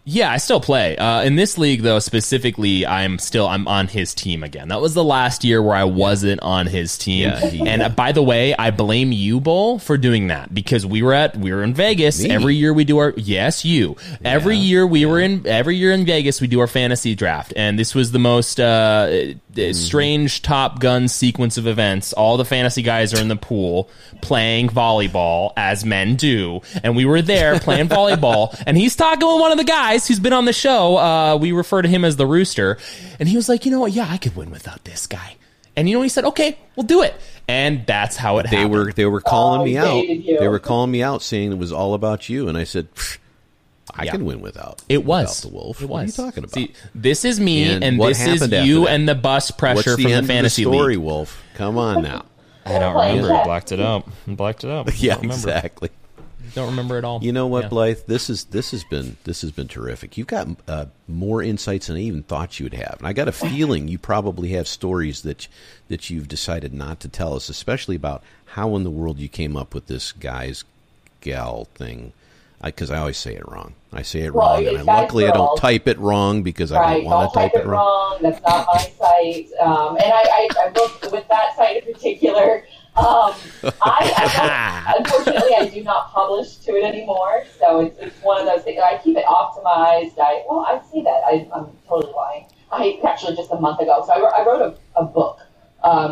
yeah, I still play. Uh, in this league, though, specifically, I'm still I'm on his team again. That was the last year where I wasn't on his team. Yeah, he, and uh, by the way, I blame you, Bull, for doing that because we were at we were in Vegas Me? every year. We do our yes, you every yeah, year we yeah. were in every year in Vegas. We do our fantasy draft, and this was the most uh, mm-hmm. strange Top Gun sequence of events. All the fantasy guys are in the pool playing volleyball as men do, and we were there playing volleyball, and he's talking with one of the guys guys who's been on the show. Uh, we refer to him as the Rooster, and he was like, you know what? Yeah, I could win without this guy. And you know, he said, "Okay, we'll do it." And that's how it. They happened. were they were calling oh, me out. They were calling me out, saying it was all about you, and I said. I yeah. can win without. It was without the wolf. It what was. are you talking about? See, this is me, and, and this is you, and the bus pressure What's from the, the fantasy the story, league. Wolf. Come on now. I don't remember. I blacked it up. I blacked it up. yeah, exactly don't remember at all. You know what, yeah. Blythe? This is this has been this has been terrific. You've got uh, more insights than I even thought you would have, and I got a feeling you probably have stories that that you've decided not to tell us, especially about how in the world you came up with this guy's gal thing. Because I, I, always say it wrong. I say it well, wrong, and I, luckily I don't type it wrong because right. I don't want to type, type, it wrong. wrong. That's not my site, um, and I, I, I looked with that site in particular. Um, I, I unfortunately, I do not publish to it anymore. So it's, it's one of those things. I keep it optimized. I well, I see that. I, I'm totally lying. I actually just a month ago. So I,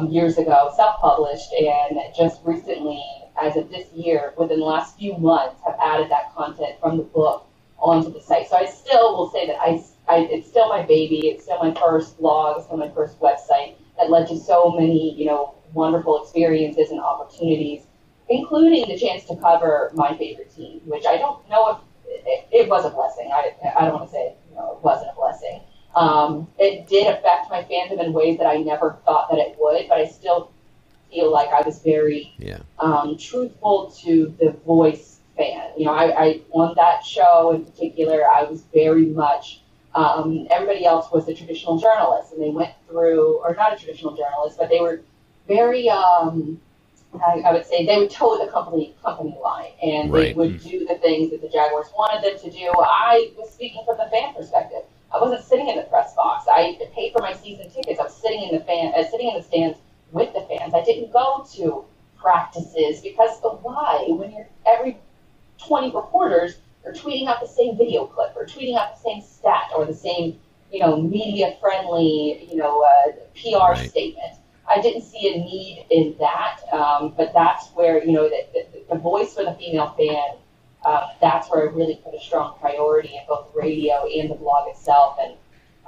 some years ago, self-published, and just recently, as of this year, within the last few months, have added that content from the book onto the site. So I still will say that I, I it's still my baby. It's still my first blog. It's still my first website that led to so many, you know, wonderful experiences and opportunities, including the chance to cover my favorite team, which I don't know if it, it was a blessing. I, I don't want to say you know, it wasn't a blessing. Um, it did affect my fandom in ways that I never thought that it would, but I still feel like I was very Yeah. um, truthful to the voice fan. You know, I, I on that show in particular, I was very much. Um, everybody else was a traditional journalist, and they went through, or not a traditional journalist, but they were very. Um, I, I would say they would toe the company company line, and they Right. would do the things that the Jaguars wanted them to do. I was speaking from the fan perspective. I wasn't sitting in the press box. I paid for my season tickets. I was sitting in the fan, uh, sitting in the stands with the fans. I didn't go to practices because why? When you're every 20 reporters are tweeting out the same video clip or tweeting out the same stat or the same, you know, media friendly, you know, uh, PR Right. statement. I didn't see a need in that, um, but that's where, you know, the, the, the voice for the female fan, uh, that's where I really put a strong priority in both radio and the blog itself. And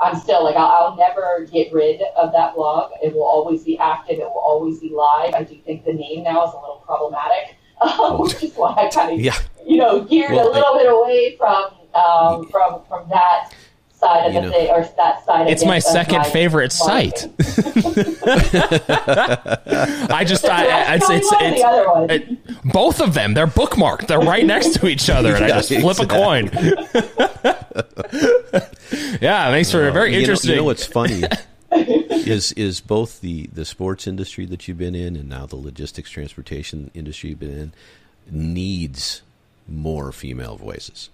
I'm still like, I'll, I'll never get rid of that blog. It will always be active. It will always be live. I do think the name now is a little problematic, um, which is why I kind of, Yeah. you know, geared Well, a little bit away from um, from from that side of You the know- thing or that side. It's of my second my favorite site. I just, I, I, That's it's, it's, it's the other ones. it- both of them. They're bookmarked. They're right next to each other, and I just flip a coin. yeah, thanks for a very You know- interesting. You know, what's funny is is both the the sports industry that you've been in and now the logistics transportation industry you've been in needs more female voices.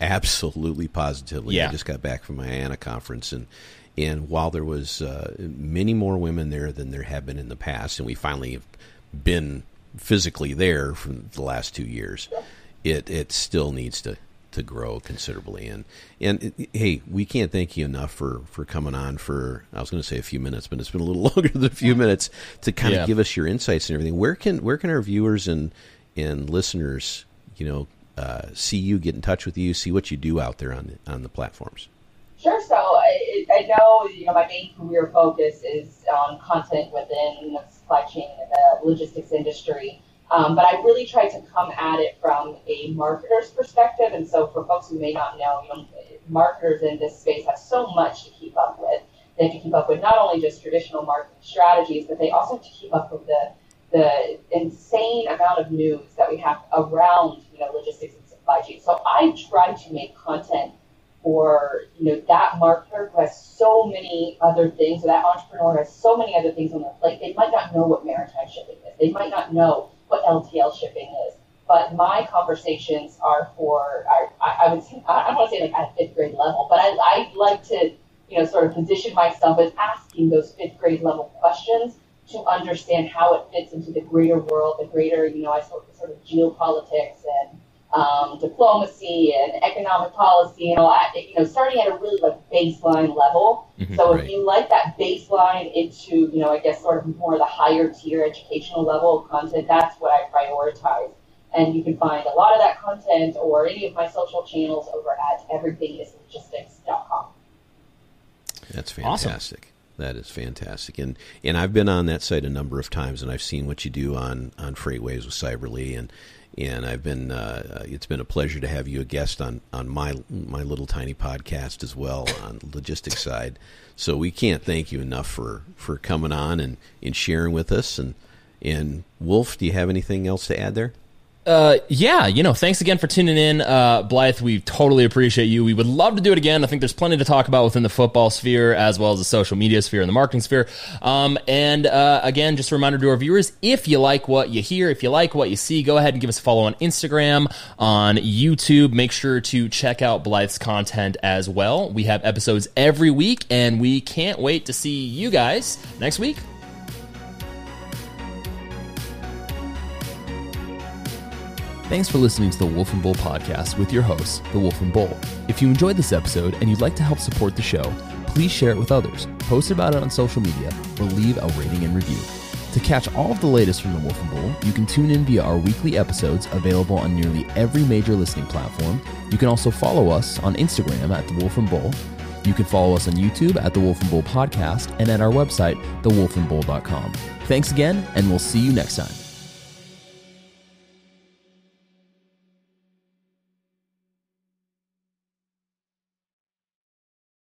Absolutely, positively. Yeah. I just got back from my ANA conference and. And while there was uh, many more women there than there have been in the past, and we finally have been physically there for the last two years, it it still needs to to grow considerably. And and it, hey, we can't thank you enough for for coming on for I was going to say a few minutes, but it's been a little longer than a few minutes to kind Yeah. of give us your insights and everything. Where can where can our viewers and and listeners, you know, uh, see you, get in touch with you, see what you do out there on the, on the platforms? Sure. So I, I know you know my main career focus is on content within the supply chain and the logistics industry, um, but I really try to come at it from a marketer's perspective. And so for folks who may not know, you know, marketers in this space have so much to keep up with. They have to keep up with not only just traditional marketing strategies, but they also have to keep up with the the insane amount of news that we have around you know logistics and supply chain. So I try to make content for you know that marketer who has so many other things, or that entrepreneur has so many other things on their plate. They might not know what maritime shipping is. They might not know what LTL shipping is. But my conversations are for, are, I, I would say, I don't want to say like at a fifth grade level, but I, I like to, you know, sort of position myself as asking those fifth grade level questions to understand how it fits into the greater world, the greater, you know, I sort of, sort of geopolitics and um, diplomacy and economic policy and all that, you know, starting at a really like baseline level. so right. if you like that baseline into, you know, I guess sort of more the higher tier educational level of content, that's what I prioritize. And you can find a lot of that content or any of my social channels over at everythingislogistics.com. That's Awesome. That is fantastic. And and I've been on that site a number of times, and I've seen what you do on on FreightWaves with Cyberly, and and I've been uh, it's been a pleasure to have you a guest on on my my little tiny podcast as well on the logistics side. So we can't thank you enough for for coming on and and sharing with us. And and Wolf, do you have anything else to add there? Uh, yeah, you know, thanks again for tuning in, uh, Blythe. We totally appreciate you. We would love to do it again. I think there's plenty to talk about within the football sphere as well as the social media sphere and the marketing sphere. Um, and uh, again, just a reminder to our viewers: if you like what you hear, if you like what you see, go ahead and give us a follow on Instagram, on YouTube. Make sure to check out Blythe's content as well. We have episodes every week, and we can't wait to see you guys next week. Thanks for listening to the Wolf and Bull podcast with your host, the Wolf and Bull. If you enjoyed this episode and you'd like to help support the show, please share it with others, post about it on social media, or leave a rating and review. To catch all of the latest from the Wolf and Bull, you can tune in via our weekly episodes available on nearly every major listening platform. You can also follow us on Instagram at The Wolf and Bull. You can follow us on YouTube at The Wolf and Bull Podcast and at our website, thewolfandbull.com. Thanks again, and we'll see you next time.